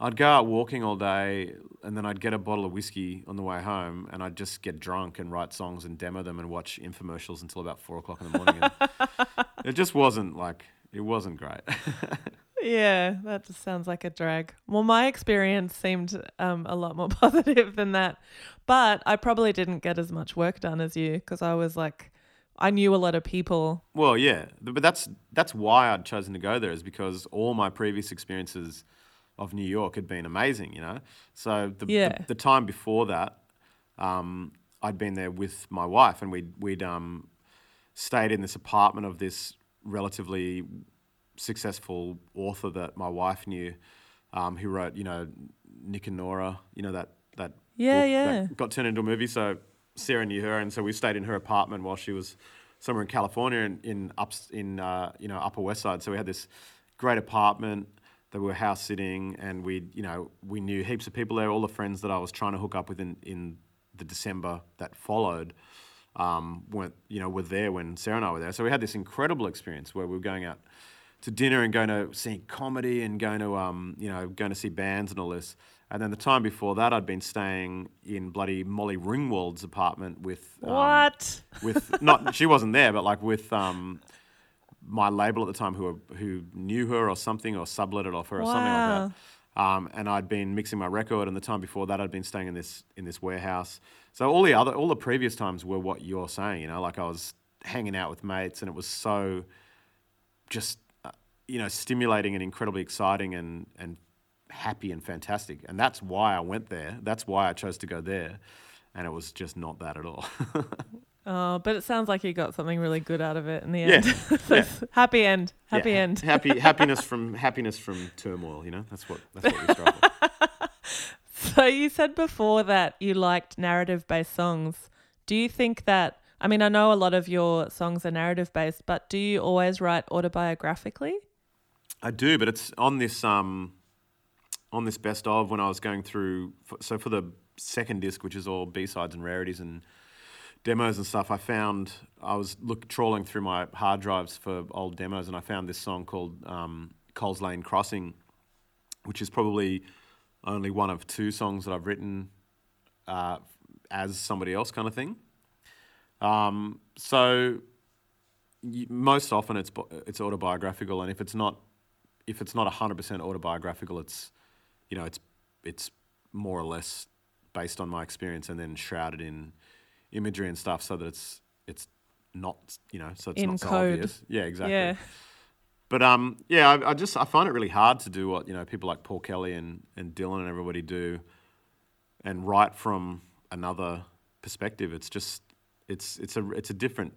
I'd go out walking all day, and then I'd get a bottle of whiskey on the way home, and I'd just get drunk and write songs and demo them and watch infomercials until about four o'clock in the morning. <laughs> It just wasn't like it wasn't great. <laughs> Yeah, that just sounds like a drag. Well, my experience seemed um, a lot more <laughs> positive than that. But I probably didn't get as much work done as you because I was like, I knew a lot of people. well, yeah, but that's that's why I'd chosen to go there is because all my previous experiences of New York had been amazing. You know, so the Yeah. the, the time before that, um, I'd been there with my wife, and we'd we'd um, stayed in this apartment of this relatively successful author that my wife knew, um, who wrote, you know, Nick and Nora, you know that that Yeah, book yeah. that got turned into a movie. So Sarah knew her, and so we stayed in her apartment while she was somewhere in California in in ups in uh, you know Upper West Side. So we had this great apartment that we were house sitting, and we you know we knew heaps of people there. All the friends that I was trying to hook up with in, in the December that followed um, went you know were there when Sarah and I were there. So we had this incredible experience where we were going out to dinner and going to see comedy and going to um, you know going to see bands and all this. And then the time before that, I'd been staying in bloody Molly Ringwald's apartment with um, what? <laughs> with not she wasn't there, but like with um, my label at the time who who knew her or something or sublet it off her or something like that. Um, and I'd been mixing my record, and the time before that, I'd been staying in this in this warehouse. So all the other all the previous times were what you're saying, you know, like I was hanging out with mates, and it was so just you know stimulating and incredibly exciting and and happy and fantastic. And that's why I went there. That's why I chose to go there, and it was just not that at all. <laughs> Oh, but it sounds like you got something really good out of it in the Yeah, end. <laughs> So yeah. happy end. Happy Yeah, end. <laughs> Happy happiness from happiness from turmoil. You know, that's what that's what we strive for. So you said before that you liked narrative based songs. Do you think that I mean I know a lot of your songs are narrative based, but do you always write autobiographically? I do, but it's on this um on this best of when I was going through. So for the second disc, which is all B sides and rarities and demos and stuff, I found I was look trawling through my hard drives for old demos, and I found this song called um, Coles Lane Crossing, which is probably only one of two songs that I've written uh, as somebody else, kind of thing. Um, so most often it's it's autobiographical, and if it's not if it's not hundred percent autobiographical, it's you know it's it's more or less based on my experience and then shrouded in imagery and stuff, so that it's it's not you know so it's In not so code. obvious. Yeah, exactly. Yeah. But um, yeah, I, I just I find it really hard to do what you know people like Paul Kelly and, and Dylan and everybody do, and write from another perspective. It's just it's it's a it's a different.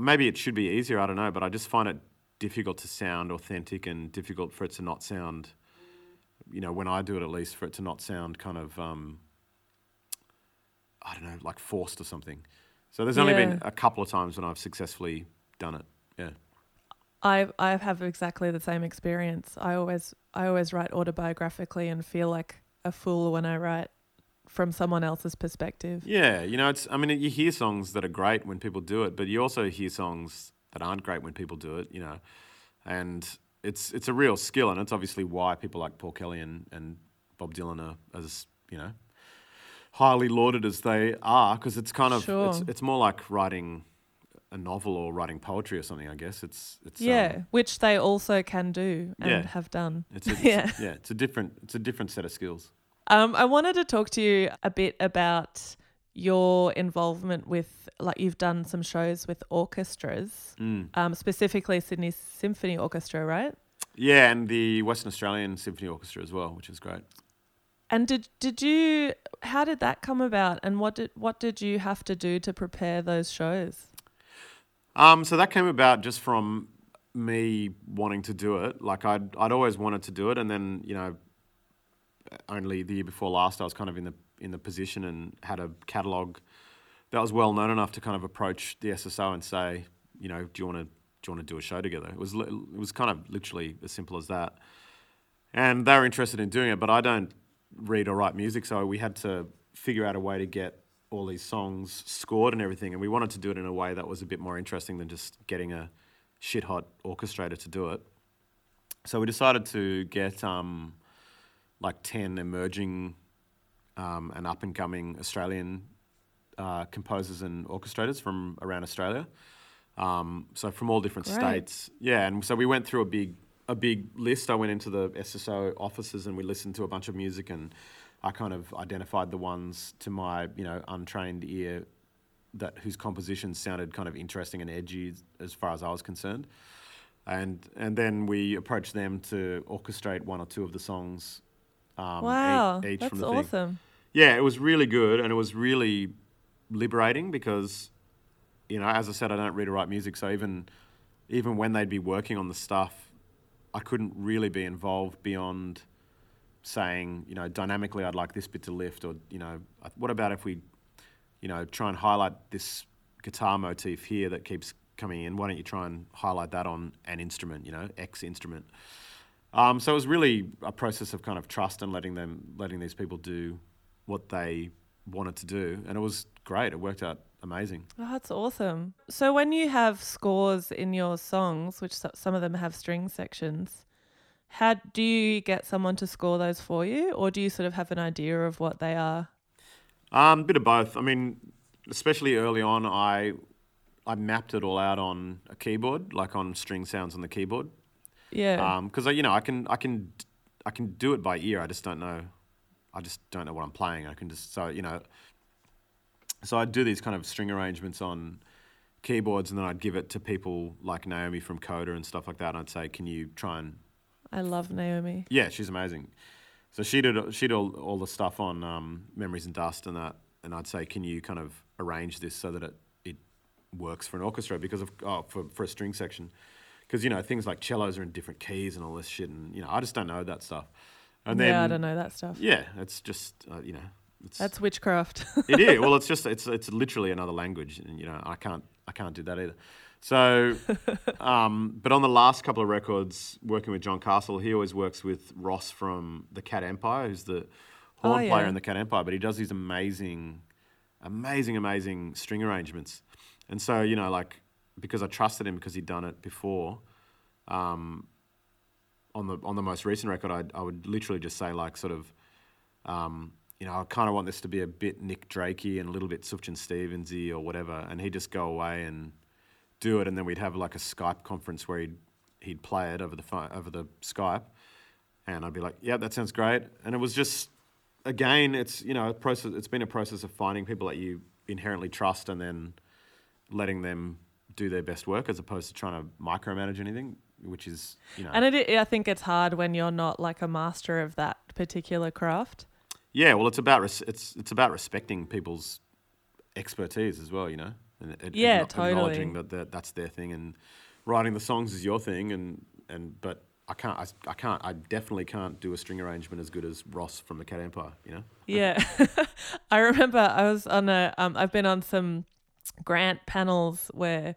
Maybe it should be easier. I don't know, but I just find it difficult to sound authentic and difficult for it to not sound. You know, when I do it, at least for it to not sound kind of um, I don't know, like forced or something. So there's only Yeah. been a couple of times when I've successfully done it. Yeah. I I have exactly the same experience. I always I always write autobiographically and feel like a fool when I write from someone else's perspective. Yeah, you know, it's. I mean, you hear songs that are great when people do it, but you also hear songs that aren't great when people do it. You know, and it's it's a real skill, and it's obviously why people like Paul Kelly and, and Bob Dylan are as you know highly lauded as they are, because it's kind of it's, Sure. it's more like writing a novel or writing poetry or something. I guess it's it's um, Yeah, which they also can do and Yeah. have done. it's a, <laughs> it's Yeah. yeah, it's a different it's a different set of skills. Um, I wanted to talk to you a bit about your involvement with, like, you've done some shows with orchestras, Mm. um, specifically Sydney Symphony Orchestra, right? Yeah, and the Western Australian Symphony Orchestra as well, which is great. And did did you? How did that come about? And what did what did you have to do to prepare those shows? Um, so that came about just from me wanting to do it. Like I'd I'd always wanted to do it, and then you know, only the year before last, I was kind of in the in the position and had a catalog that was well known enough to kind of approach the SSO and say, you know, do you want to do you want to do a show together? It was it was kind of literally as simple as that. And they were interested in doing it, but I don't read or write music, so we had to figure out a way to get all these songs scored and everything. And we wanted to do it in a way that was a bit more interesting than just getting a shit hot orchestrator to do it. So we decided to get um, like 10 emerging um, and up and coming Australian uh, composers and orchestrators from around Australia. Um, so from all different Great. states. Yeah, and so we went through a big a big list. I went into the SSO offices and we listened to a bunch of music and I kind of identified the ones to my, you know, untrained ear that whose compositions sounded kind of interesting and edgy as far as I was concerned. And and then we approached them to orchestrate one or two of the songs. Um, wow, each, each that's from the thing. awesome. Yeah, it was really good and it was really liberating because, you know, as I said, I don't read or write music, so even even when they'd be working on the stuff, I couldn't really be involved beyond saying, you know, dynamically, I'd like this bit to lift, or you know, what about if we, you know, try and highlight this guitar motif here that keeps coming in? Why don't you try and highlight that on an instrument, you know, X instrument? Um, so it was really a process of kind of trust and letting them, letting these people do what they wanted to do, and it was great. It worked out amazing. Oh, that's awesome. So when you have scores in your songs, which some of them have string sections, how do you get someone to score those for you, or do you sort of have an idea of what they are? Um, a bit of both. I mean, especially early on, I I mapped it all out on a keyboard, like on string sounds on the keyboard, Yeah. because I you know I can I can I can do it by ear. I just don't know. I just don't know what I'm playing. I can just so you know. So I'd do these kind of string arrangements on keyboards, and then I'd give it to people like Naomi from Coda and stuff like that. And I'd say, "Can you try and I love Naomi. yeah, she's amazing. So she did she did all, all the stuff on um, Memories and Dust and that, and I'd say, can you kind of arrange this so that it it works for an orchestra because of oh, for for a string section, because you know things like cellos are in different keys and all this shit, and you know I just don't know that stuff. And then yeah, I don't know that stuff. yeah, it's just uh, you know it's That's witchcraft. <laughs> it is. Well, it's <laughs> just it's it's literally another language, and you know I can't I can't do that either. So, <laughs> um, but on the last couple of records, working with John Castle, he always works with Ross from the Cat Empire, who's the horn Oh, player in the Cat Empire. But he does these amazing, amazing, amazing string arrangements. And so you know, like because I trusted him because he'd done it before. Um, on the on the most recent record, I I would literally just say like sort of um, you know, I kind of want this to be a bit Nick Drakey and a little bit Sufjan Stevensy or whatever, and he'd just go away and do it, and then we'd have like a Skype conference where he'd he'd play it over the phone, over the Skype, and I'd be like, "Yeah, that sounds great," and it was just again, it's you know, process. It's been a process of finding people that you inherently trust, and then letting them do their best work as opposed to trying to micromanage anything, which is you know, and it, I think it's hard when you're not like a master of that particular craft. Yeah, well, it's about res- it's it's about respecting people's expertise as well, you know, and Yeah, acknow- totally. acknowledging that, that that's their thing, and writing the songs is your thing, and and but I can't I, I can't I definitely can't do a string arrangement as good as Ross from the Cat Empire, you know. Yeah. <laughs> I remember I was on a um I've been on some grant panels where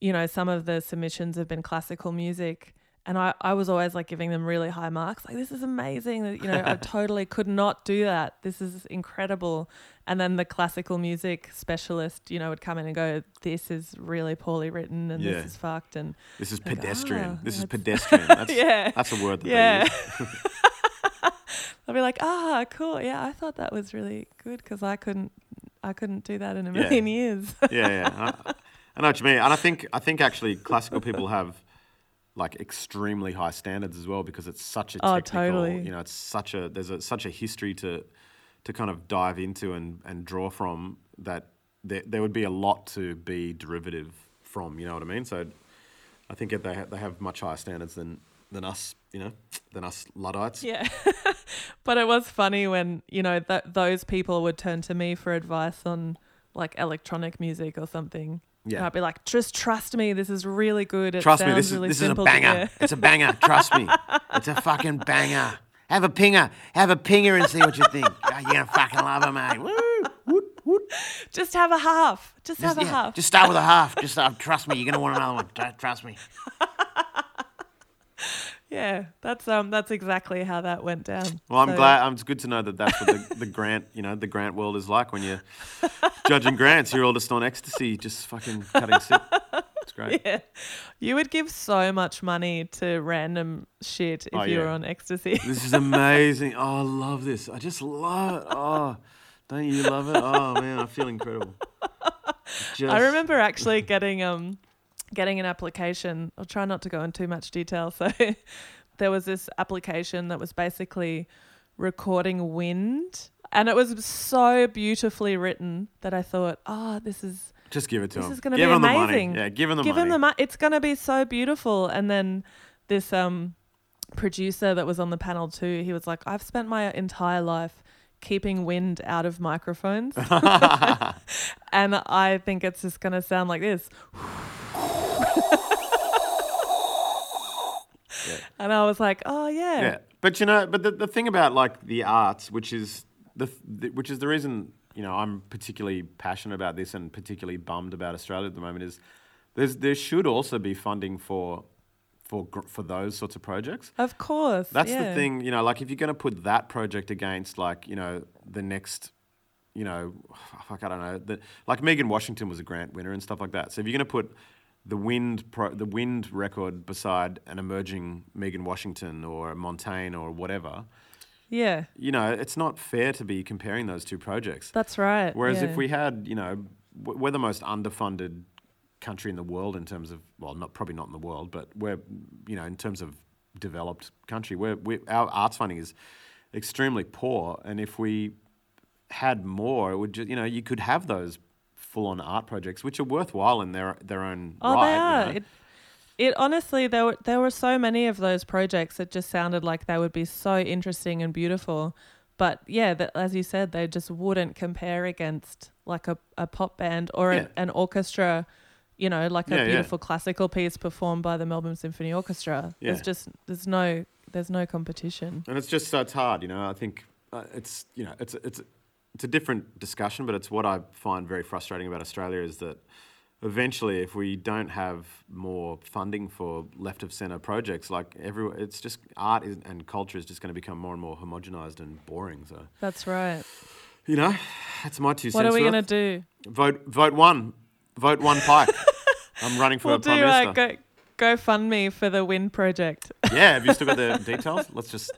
you know some of the submissions have been classical music and I, I was always like giving them really high marks like this is amazing that you know I <laughs> totally could not do that this is incredible and then the classical music specialist you know would come in and go this is really poorly written and Yeah. this is fucked and This is pedestrian. ah, this is pedestrian. <laughs> That's, yeah that's a word that yeah they use. <laughs> I'll be like, ah, cool. Yeah, I thought that was really good because I couldn't, I couldn't do that in a Yeah. million years. yeah, yeah. <laughs> I, I know what you mean, and I think I think actually classical people have like extremely high standards as well because it's such a oh, technical, Oh, totally. You know, it's such a there's a, such a history to to kind of dive into and and draw from that there there would be a lot to be derivative from. You know what I mean? So I think that they ha- they have much higher standards than than us. You know, than us luddites. yeah, <laughs> but it was funny when you know th- those people would turn to me for advice on like electronic music or something. Yeah. And I'd be like, just trust me, this is really good. It Trust me, this is this is a banger. It's a banger. <laughs> Trust me, it's a fucking banger. Have a pinger, have a pinger, and see what you think. <laughs> Oh, you're gonna fucking love it, mate. Woo, woot, woot. Just have a half. Just, Just, have a yeah, half. just start with a half. Just uh, trust me, you're gonna want another one. Trust me. <laughs> yeah, that's um, that's exactly how that went down. Well, I'm So- glad. Um, it's good to know that that's what the, the grant, you know, the grant world is like when you're <laughs> judging grants. You're all just on ecstasy, just fucking cutting sick. It's great. <laughs> Yeah. You would give so much money to random shit if Oh, you were on ecstasy. This is amazing. Oh, I love this. I just love it. Oh, don't you love it? Oh man, I feel incredible. Just, I remember actually getting um getting an application. I'll try not to go in too much detail. <laughs> So there was this application that was basically recording wind and it was so beautifully written that I thought, "Oh, this is Just give it to this him. is going to be amazing. Yeah, give him the Give money. him the money. It's going to be so beautiful." And then this um producer that was on the panel too, he was like, "I've spent my entire life keeping wind out of microphones." <laughs> <laughs> and I think it's just going to sound like this. And I was like, "Oh yeah." Yeah, but you know, but the, the thing about like the arts, which is the, the which is the reason you know I'm particularly passionate about this and particularly bummed about Australia at the moment is there's there should also be funding for for for those sorts of projects. Of course. That's yeah. the thing, you know, like if you're going to put that project against like, you know, the next, you know, <sighs> fuck, I don't know, the, like Megan Washington was a grant winner and stuff like that. So if you're going to put the wind pro, the wind record beside an emerging Megan Washington or Montaigne or whatever, Yeah, you know, it's not fair to be comparing those two projects. that's right. Whereas yeah. if we had, you know, w- we're the most underfunded country in the world in terms of, well, not probably not in the world, but we're, you know, in terms of developed country, we're, we our arts funding is extremely poor. And if we had more, it would just, you know, you could have those full-on art projects, which are worthwhile in their their own Oh, right. they you are. know? It, it honestly, there were there were so many of those projects that just sounded like they would be so interesting and beautiful, but yeah, that, as you said, they just wouldn't compare against like a, a pop band or Yeah. an, an orchestra. You know, like Yeah, a yeah. beautiful classical piece performed by the Melbourne Symphony Orchestra. There's just there's no there's no competition. And it's just so it's hard, you know. I think uh, it's you know it's it's it's a different discussion, but it's what I find very frustrating about Australia is that eventually, if we don't have more funding for left of center projects, like every it's just art is, and culture is just going to become more and more homogenized and boring. So That's right. you know, that's my two What cents. What are we gonna do? vote? Vote one. Vote one Pike. <laughs> I'm running for We'll do prime uh, minister. go GoFundMe for the Wind project. yeah, have you still got the <laughs> details? Let's just.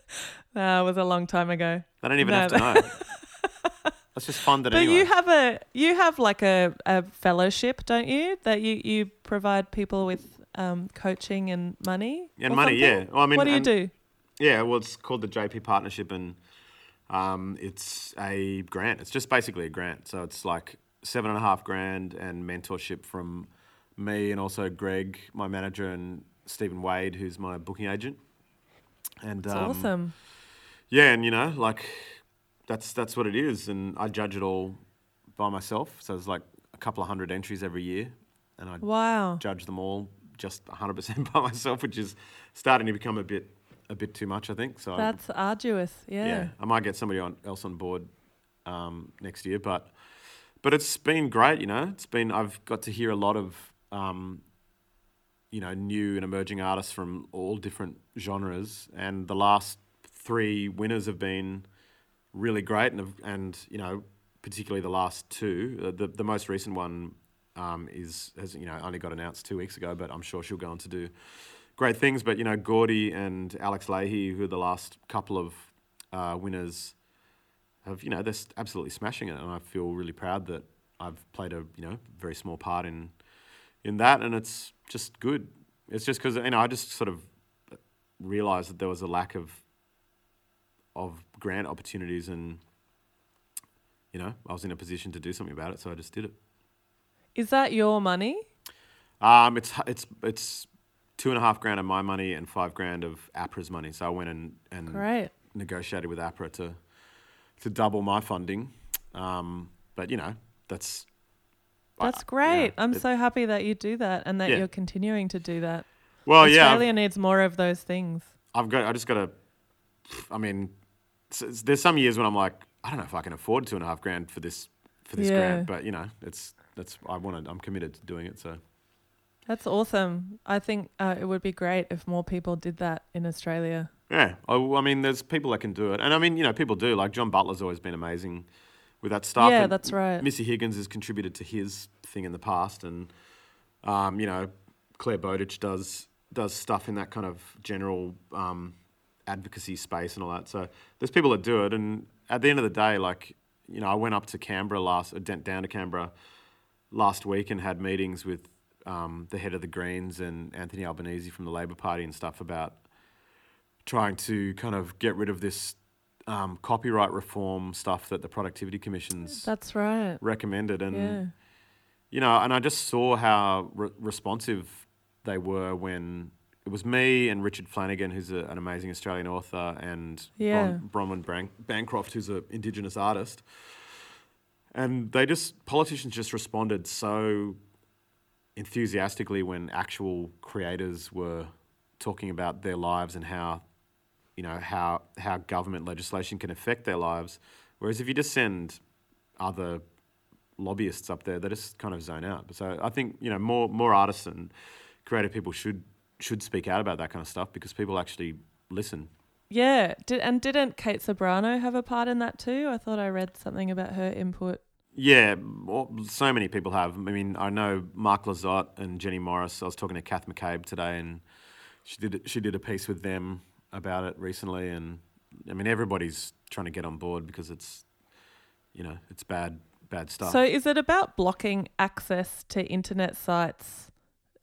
Uh, was a long time ago. They don't even No, have to know. <laughs> Let's just fund it But anyway. you have a you have like a, a fellowship, don't you? That you, you provide people with um, coaching and money. and money, something? yeah. Well, I mean, what do you and- do? Yeah, well, it's called the JP Partnership, and um, it's a grant. It's just basically a grant. So it's like seven and a half grand and mentorship from me and also Greg, my manager, and Stephen Wade, who's my booking agent. And It's um, awesome. Yeah, and you know, like that's that's what it is, and I judge it all by myself. So there's like a couple of hundred entries every year, and I Wow. judge them all just 100% <laughs> by myself, which is starting to become a bit a bit too much, I think. So That's arduous. Yeah. yeah, I might get somebody on, else on board um, next year, but but it's been great. You know, it's been I've got to hear a lot of um, you know new and emerging artists from all different genres, and the last three winners have been really great, and and you know particularly the last two. Uh, the the most recent one um, is has you know only got announced two weeks ago, but I'm sure she'll go on to do great things. But you know, Gordi and Alex Lahey, who are the last couple of uh, winners, have you know they're absolutely smashing it, and I feel really proud that I've played a you know very small part in in that, and it's just good. It's just because you know I just sort of realised that there was a lack of of grant opportunities, and you know I was in a position to do something about it, so I just did it. Is that your money? Um, it's it's it's two and a half grand of my money and five grand of APRA's money. So I went and, and Great. negotiated with APRA to to double my funding. Um, but you know that's I- That's great. yeah, I'm it- so happy that you do that and that Yeah. you're continuing to do that. well. Oh, Yeah, Australia needs more of those things. I've, got. I just got to. I mean, there's some years when I'm like, I don't know if I can afford two and a half grand for this for this Yeah. grant. But you know, it's that's I want to. I'm committed to doing it. So That's awesome. I think uh, it would be great if more people did that in Australia. Yeah, I, I mean, there's people that can do it, and I mean, you know, people do. Like John Butler's always been amazing with that stuff. yeah, and that's right. Missy Higgins has contributed to his thing in the past, and um, you know, Claire Bowditch does does stuff in that kind of general um, advocacy space and all that. So there's people that do it, and at the end of the day, like you know, I went up to Canberra last, uh, down down to Canberra last week and had meetings with um, the head of the Greens and Anthony Albanese from the Labor Party and stuff about trying to kind of get rid of this um, copyright reform stuff that the Productivity Commission's That's right. recommended, and Yeah. you know, and I just saw how re- responsive they were when it was me and Richard Flanagan, who's a, an amazing Australian author, and Yeah. Bron- Bronwyn Bancroft, who's an Indigenous artist. And they just, politicians just responded so enthusiastically when actual creators were talking about their lives and how, you know, how, how government legislation can affect their lives. Whereas if you just send other lobbyists up there, they just kind of zone out. So I think, you know, more, more artists and creative people should, should speak out about that kind of stuff because people actually listen. Yeah. Did, and didn't Kate Ceberano have a part in that too? I thought I read something about her input. Yeah, well, so many people have. I mean, I know Mark Lazotte and Jenny Morris. I was talking to Kath McCabe today, and she did she did a piece with them about it recently. And I mean, everybody's trying to get on board because it's, you know, it's bad bad stuff. So is it about blocking access to internet sites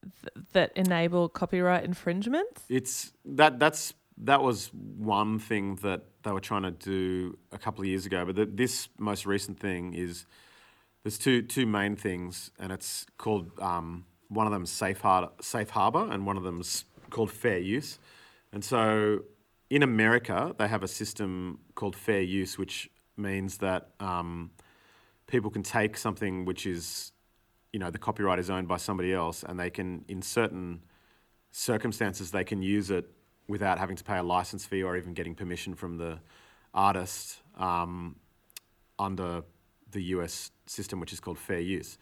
th- that enable copyright infringements? It's that that's that was one thing that they were trying to do a couple of years ago. But the, this most recent thing is there's two two main things, and it's called um, one of them's safe harbor, safe harbor, and one of them's called fair use. And so in America, they have a system called fair use, which means that um, people can take something which is, you know, the copyright is owned by somebody else, and they can, in certain circumstances, they can use it without having to pay a license fee or even getting permission from the artist um, under the US system, which is called fair use.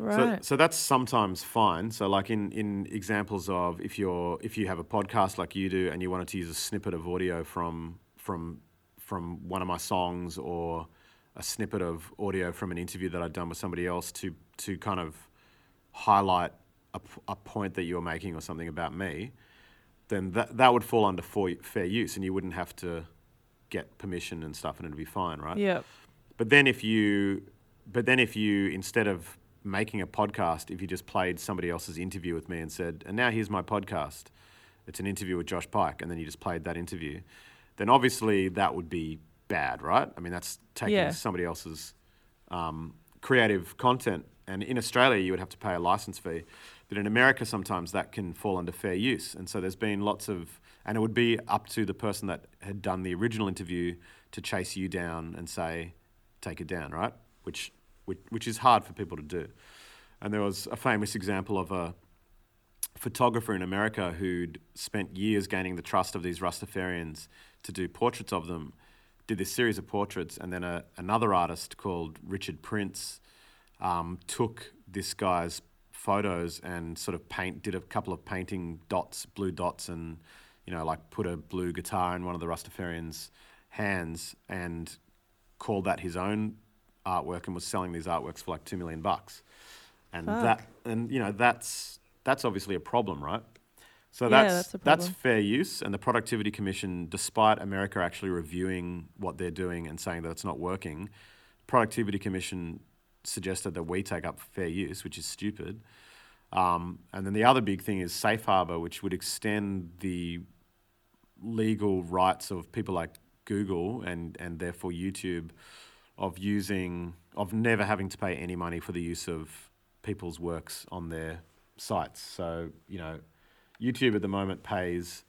Right. So, so that's sometimes fine. So, like in, in examples of if you're if you have a podcast like you do and you wanted to use a snippet of audio from from from one of my songs or a snippet of audio from an interview that I'd done with somebody else to to kind of highlight a, a point that you were making or something about me, then that that would fall under for, fair use, and you wouldn't have to get permission and stuff, and it'd be fine, right? Yep. But then if you, but then if you instead of making a podcast, if you just played somebody else's interview with me and said, and now here's my podcast, it's an interview with Josh Pike, and then you just played that interview, then obviously that would be bad, right? I mean, that's taking Yeah. somebody else's um, creative content, and in Australia you would have to pay a license fee, but in America sometimes that can fall under fair use, and so there's been lots of, and it would be up to the person that had done the original interview to chase you down and say, take it down, right? Which, which, which is hard for people to do. And there was a famous example of a photographer in America who'd spent years gaining the trust of these Rastafarians to do portraits of them, did this series of portraits, and then a, another artist called Richard Prince um, took this guy's photos and sort of paint did a couple of painting dots, blue dots, and you know like put a blue guitar in one of the Rastafarians' hands and called that his own artwork and was selling these artworks for like two million bucks. And Fuck. that and you know that's that's obviously a problem, right? So Yeah, that's that's that's fair use, and the Productivity Commission, despite America actually reviewing what they're doing and saying that it's not working, Productivity Commission suggested that we take up fair use, which is stupid. Um, and then the other big thing is safe harbor, which would extend the legal rights of people like Google and and therefore YouTube of using of never having to pay any money for the use of people's works on their sites. So you know, YouTube at the moment pays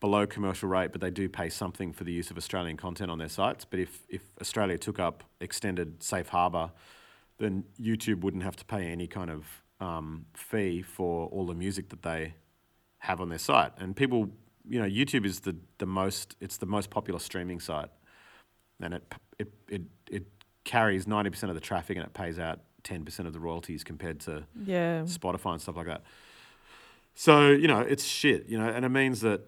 below commercial rate, but they do pay something for the use of Australian content on their sites. But if if Australia took up extended safe harbour, then YouTube wouldn't have to pay any kind of um, fee for all the music that they have on their site. And people, you know, YouTube is the, the most it's the most popular streaming site, and it it it, it carries ninety percent of the traffic and it pays out ten percent of the royalties compared to Yeah. Spotify and stuff like that. So you know, it's shit. You know, and it means that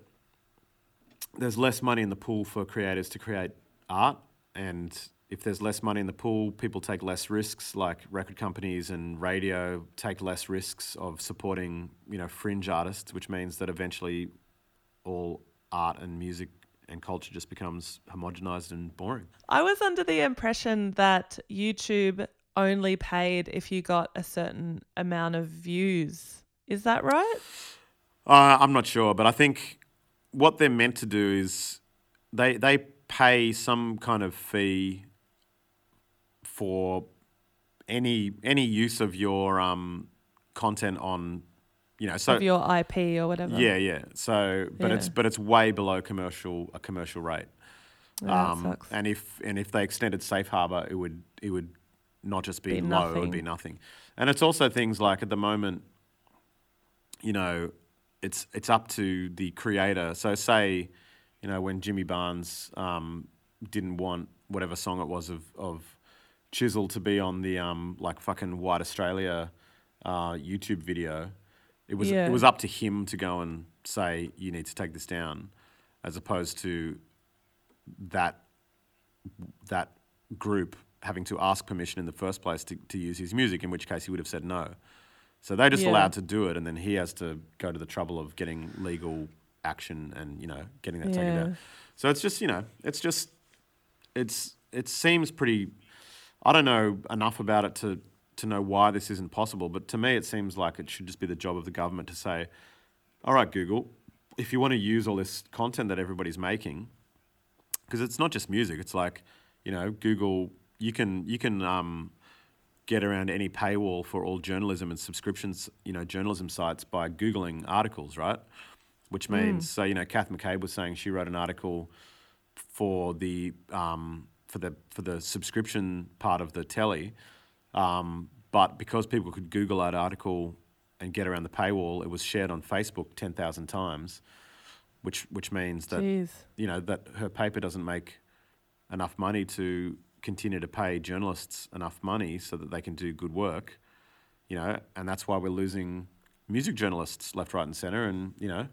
there's less money in the pool for creators to create art, and if there's less money in the pool, people take less risks. Like record companies and radio take less risks of supporting you know fringe artists, which means that eventually all art and music and culture just becomes homogenized and boring. I was under the impression that YouTube only paid if you got a certain amount of views. Is that right? Uh, I'm not sure, but I think what they're meant to do is they they pay some kind of fee for any any use of your um, content on, you know, so of your IP or whatever. yeah, yeah. So, but it's but it's way below commercial a commercial rate. That Um, sucks. and if and if they extended safe harbor, it would it would not just be, Be low, it would be nothing. And it's also things like at the moment, you know, it's it's up to the creator. So say, you know, when Jimmy Barnes um, didn't want whatever song it was of of Chisel to be on the um, like fucking White Australia uh, YouTube video, it was Yeah. it was up to him to go and say you need to take this down, as opposed to that that group having to ask permission in the first place to, to use his music, in which case he would have said no. So they're just Yeah. allowed to do it, and then he has to go to the trouble of getting legal action and you know getting that taken down. So it's just you know it's just it's it seems pretty. I don't know enough about it to to know why this isn't possible, but to me it seems like it should just be the job of the government to say, all right, Google, if you want to use all this content that everybody's making, because it's not just music. It's like, you know, Google. You can you can um, get around any paywall for all journalism and subscriptions. You know, journalism sites by googling articles, right? which means so you know Kath McCabe was saying she wrote an article for the um, for the for the subscription part of the telly, um, but because people could Google that article and get around the paywall, it was shared on Facebook ten thousand times, which which means that Jeez. you know that her paper doesn't make enough money to continue to pay journalists enough money so that they can do good work, you know, and that's why we're losing music journalists left, right, and center, and you know,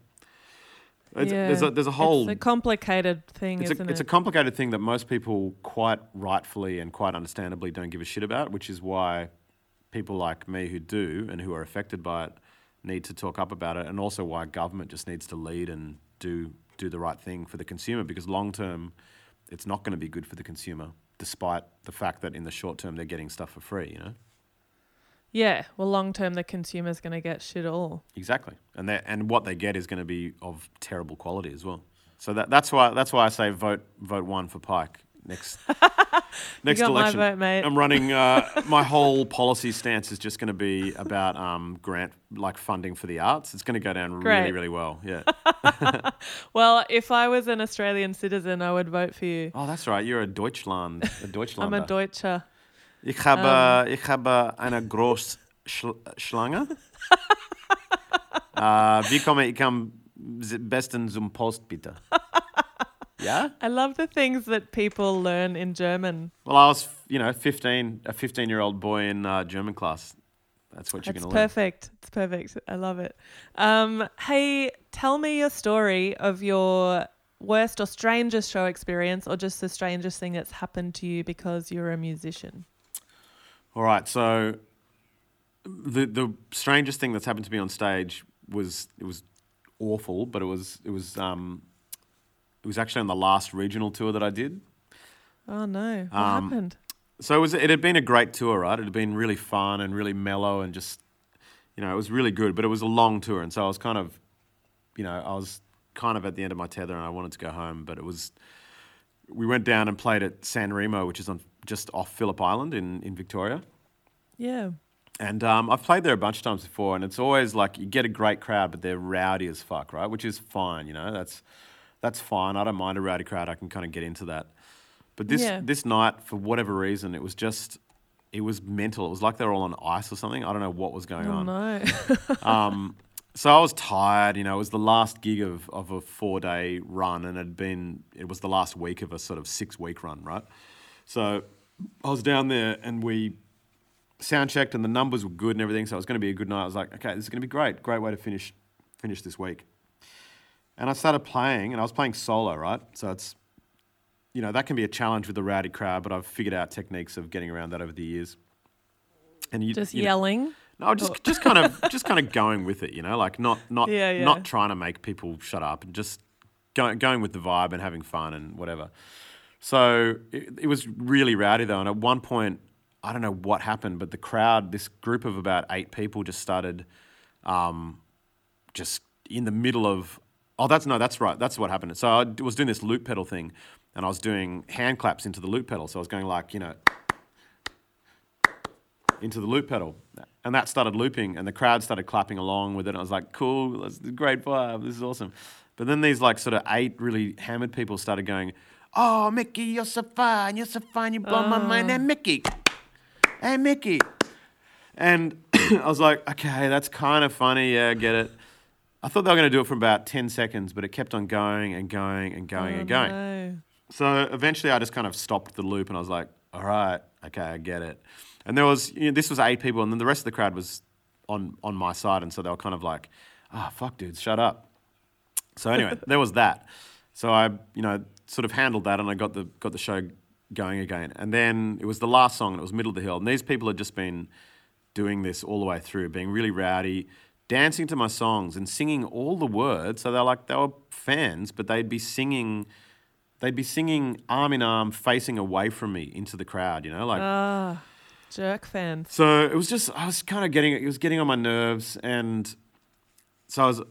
it's, there's a there's a whole It's a complicated thing, it's isn't a, it's a complicated thing that most people quite rightfully and quite understandably don't give a shit about, which is why people like me who do and who are affected by it need to talk up about it, and also why government just needs to lead and do do the right thing for the consumer because long term, it's not going to be good for the consumer, despite the fact that in the short term they're getting stuff for free. You know. Yeah. Well, long term, the consumer's going to get shit all. Exactly, and they and what they get is going to be of terrible quality as well. So that that's why that's why I say vote vote one for Pike next <laughs> next got my election. vote, mate. I'm running. Uh, <laughs> my whole policy stance is just going to be about um, grant like funding for the arts. It's going to go down really Great. really well. Yeah. <laughs> Well, if I was an Australian citizen, I would vote for you. oh, that's right. You're a Deutschland. A Deutschlander. I'm a Deutscher. Ich habe ich habe eine große Schl Schlange. uh, <laughs> wie komme ich am besten zum Post bitte? <laughs> Ja. I love the things that people learn in German. Well, I was, you know, 15, a 15 year old boy in uh, German class. That's what you're going to learn. perfect. It's perfect. I love it. Um, hey, tell me your story of your worst or strangest show experience, or just the strangest thing that's happened to you because you're a musician. All right. So, the the strangest thing that's happened to me on stage was it was awful, but it was it was um, it was actually on the last regional tour that I did. Oh no, what Um, happened? So it was it had been a great tour, right? It had been really fun and really mellow and just you know, it was really good, but it was a long tour and so I was kind of you know, I was kind of at the end of my tether and I wanted to go home, but it was we went down and played at San Remo, which is on just off Phillip Island in, in Victoria. Yeah. And um, I've played there a bunch of times before, and it's always like you get a great crowd, but they're rowdy as fuck, right? Which is fine, you know. That's that's fine. I don't mind a rowdy crowd. I can kind of get into that. But this Yeah. this night, for whatever reason, it was just it was mental. It was like they were all on ice or something. I don't know what was going Oh on. no. Um, <laughs> so I was tired. You know, it was the last gig of, of a four day run, and it had been it was the last week of a sort of six week run, right? So I was down there, and we sound checked, and the numbers were good and everything. So it was going to be a good night. I was like, okay, this is going to be great. Great way to finish finish this week. And I started playing, and I was playing solo, right? So it's you know that can be a challenge with a rowdy crowd, but I've figured out techniques of getting around that over the years. And you just you know- yelling. No, just just kind of <laughs> just kind of going with it, you know, like not not Yeah, yeah. not trying to make people shut up and just going going with the vibe and having fun and whatever. So it, it was really rowdy though, and at one point, I don't know what happened, but the crowd, this group of about eight people, just started, um, just in the middle of. Oh, that's no, that's right. That's what happened. So I was doing this loop pedal thing, and I was doing hand claps into the loop pedal. So I was going like, you know, into the loop pedal. And that started looping, and the crowd started clapping along with it. And I was like, cool, that's a great vibe, this is awesome. But then these like sort of eight really hammered people started going, oh, Mickey, you're so fine, you're so fine, you blow my oh. mind. Hey, Mickey, hey, Mickey. And <clears throat> I was like, okay, that's kind of funny, yeah, I get it. I thought they were going to do it for about 10 seconds, but it kept on going and going and going oh, and going. No. So eventually I just kind of stopped the loop and I was like, all right, okay, I get it. And there was, you know, this was eight people and then the rest of the crowd was on, on my side. And so they were kind of like, ah, fuck, dudes, shut up. So anyway, <laughs> there was that. So I, you know, sort of handled that and I got the, got the show going again. And then it was the last song and it was Middle of the Hill. And these people had just been doing this all the way through, being really rowdy, dancing to my songs and singing all the words. So they're like, they were fans, but they'd be singing they'd be singing arm in arm, facing away from me into the crowd, you know, like. Ah, jerk fans. so it was just, I was kind of getting, it was getting on my nerves, and so I was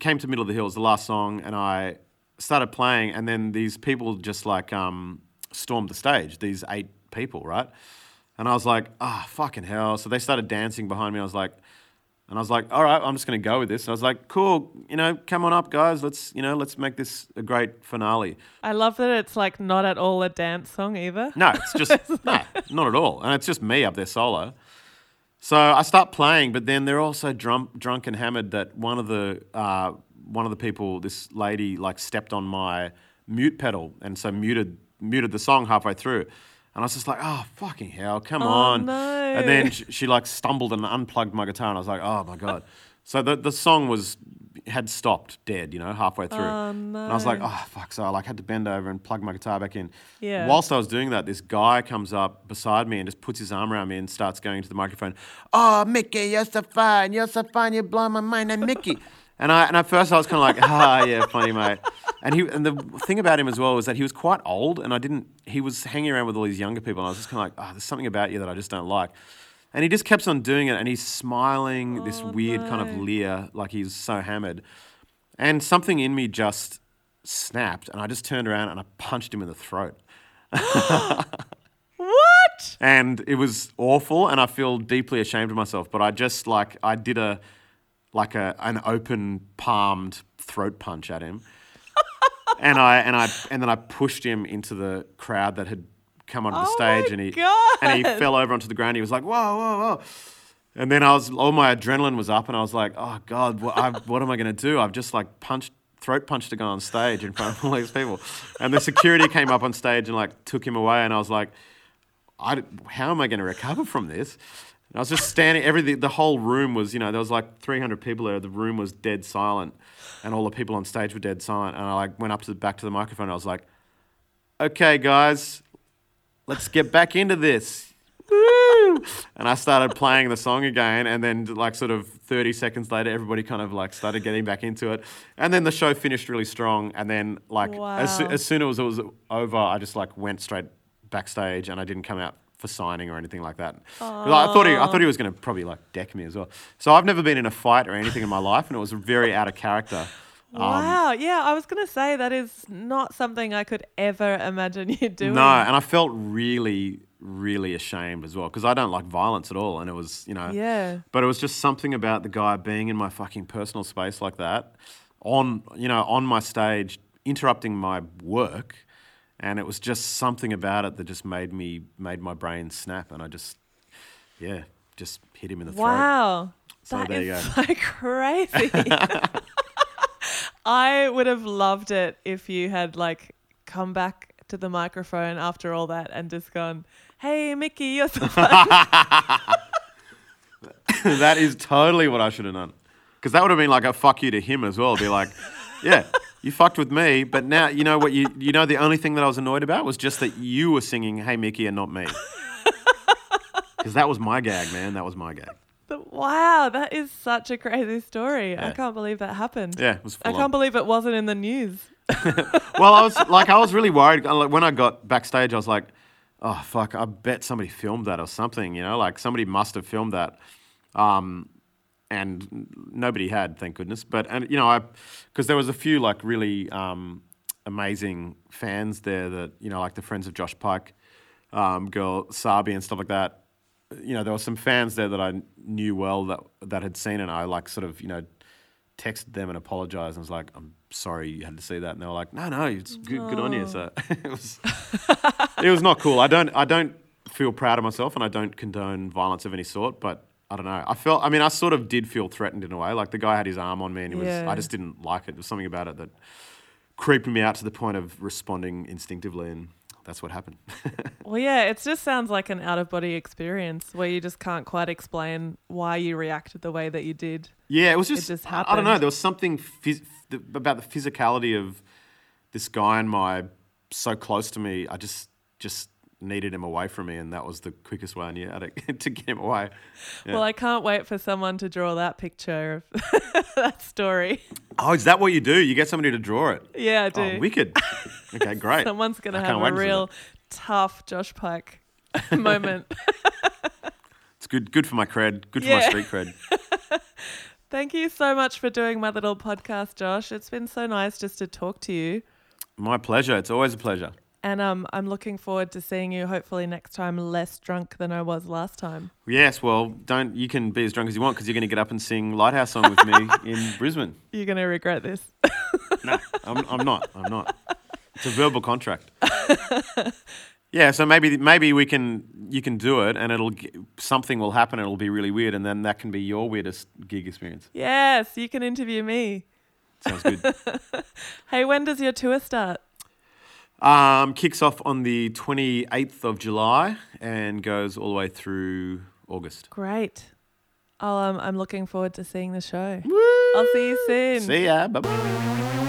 came to middle of the hill, it was the last song, and I started playing, and then these people just like um, stormed the stage. These eight people, right? And I was like, ah, fucking hell. So they started dancing behind me. I was like, And I was like, all right, I'm just going to go with this. And I was like, cool, you know, come on up, guys. Let's, you know, let's make this a great finale. I love that it's like not at all a dance song either. No, it's just, <laughs> no, not at all. And it's just me up there solo. So I start playing, but then they're all so drunk, drunk and hammered that one of the, uh, one of the people, this lady, like stepped on my mute pedal and so muted, muted the song halfway through. And I was just like, oh, fucking hell, come oh, on. no. And then she, she like stumbled and unplugged my guitar, and I was like, oh my God. So the, the song was, had stopped dead, you know, halfway through. Oh, And I was like, oh, fuck. So I like had to bend over and plug my guitar back in. Yeah. Whilst I was doing that, this guy comes up beside me and just puts his arm around me and starts going into the microphone. Oh, Mickey, you're so fine. You're so fine. You blow my mind. I'm Mickey. <laughs> And I and at first I was kind of like, ah, yeah, funny mate. And he and the thing about him as well was that he was quite old, and I didn't. He was hanging around with all these younger people, and I was just kind of like, oh, there's something about you that I just don't like. And he just kept on doing it, and he's smiling this weird kind of leer, like he's so hammered. And something in me just snapped, and I just turned around and I punched him in the throat. <laughs> What? and it was awful and i feel deeply ashamed of myself but i just like i did a like a an open palmed throat punch at him. <laughs> And i and i and then i pushed him into the crowd that had come onto the Oh stage my and he God. and he fell over onto the ground. He was like whoa whoa whoa. And then i was all my adrenaline was up and i was like oh god what, I, what am i going to do? I've just like punched throat punched a guy on stage in front of all these people. And the security came up on stage and like took him away and i was like I, how am I going to recover from this? And I was just standing, everything, the whole room was, you know, there was like 300 people there. The room was dead silent, and all the people on stage were dead silent. And I like went up to the back to the microphone. And I was like, "Okay, guys, let's get back into this." Woo! And I started playing the song again, and then like sort of 30 seconds later, everybody kind of like started getting back into it. And then the show finished really strong. And then like as, as soon as it was over, I just like went straight backstage, and I didn't come out for signing or anything like that. 'Cause I thought he, I thought he was going to probably like deck me as well. So I've never been in a fight or anything in my life, and it was very out of character. Um, Wow. Yeah, I was going to say that is not something I could ever imagine <laughs> you doing. No, and I felt really, really ashamed as well because I don't like violence at all, and it was, you know, Yeah. But it was just something about the guy being in my fucking personal space like that, on, you know, on my stage, interrupting my work, and it was just something about it that just made me made my brain snap, and I just, yeah, just hit him in the throat. Wow. So That there is you go. so <laughs> crazy. <laughs> I would have loved it if you had like come back to the microphone after all that and just gone, "Hey, Mickey, you're so <laughs> funny." that is totally what I should have done. Because that would have been like a fuck you to him as well. Be like, yeah, you fucked with me, but now you know what you you know the only thing that I was annoyed about was just that you were singing "Hey Mickey" and not me. <laughs> Because that was my gag, man. That was my gag. But wow, that is such a crazy story. I can't believe that happened. Yeah, it was I can't on. believe it wasn't in the news. <laughs> Well, I was like, I was really worried. Like, When I got backstage, I was like, oh fuck, I bet somebody filmed that or something. You know, like somebody must have filmed that. Um, and nobody had, thank goodness. But and you know, I because there was a few like really um, amazing fans there that you know, like the friends of Josh Pike, um, girl Sabi and stuff like that. You know, there were some fans there that I knew well that that had seen. And I like sort of you know texted them and apologized and was like, I'm sorry you had to see that. And they were like, no, no, it's good, good on you. So <laughs> it was, it was not cool. I don't, I don't feel proud of myself and I don't condone violence of any sort, but I don't know. I felt, I mean, I sort of did feel threatened in a way. Like the guy had his arm on me and it was, Yeah. I just didn't like it. There was something about it that creeped me out to the point of responding instinctively. And that's what happened. <laughs> Well, yeah, it just sounds like an out of body experience where you just can't quite explain why you reacted the way that you did. Yeah, it was just. It just I- I don't know. There was something phys- th- about the physicality of this guy and my so close to me. I just just needed him away from me, and that was the quickest way I knew how to, <laughs> to get him away. Yeah. Well, I can't wait for someone to draw that picture of <laughs> that story. oh, is that what you do? You get somebody to draw it? Yeah, I oh, do. Oh, wicked. Okay, <laughs> great. Someone's going to have a wait to see real tough Josh Pike moment. It's good. Good for my cred. Good for my street cred. Thank you so much for doing my little podcast, Josh. It's been so nice just to talk to you. My pleasure. It's always a pleasure. And um, I'm looking forward to seeing you hopefully next time less drunk than I was last time. Yes, well, don't you can be as drunk as you want because you're going to get up and sing Lighthouse song with me <laughs> in Brisbane. You're going to regret this. <laughs> No, I'm, I'm not. I'm not. It's a verbal contract. <laughs> Yeah, so maybe maybe we can you can do it, and it'll something will happen. It'll be really weird, and then that can be your weirdest gig experience. yes, you can interview me. Sounds good. Hey, when does your tour start? Um, kicks off on the 28th of July and goes all the way through August. Great. I'll, um, I'm looking forward to seeing the show. I'll see you soon. See ya. Bye bye.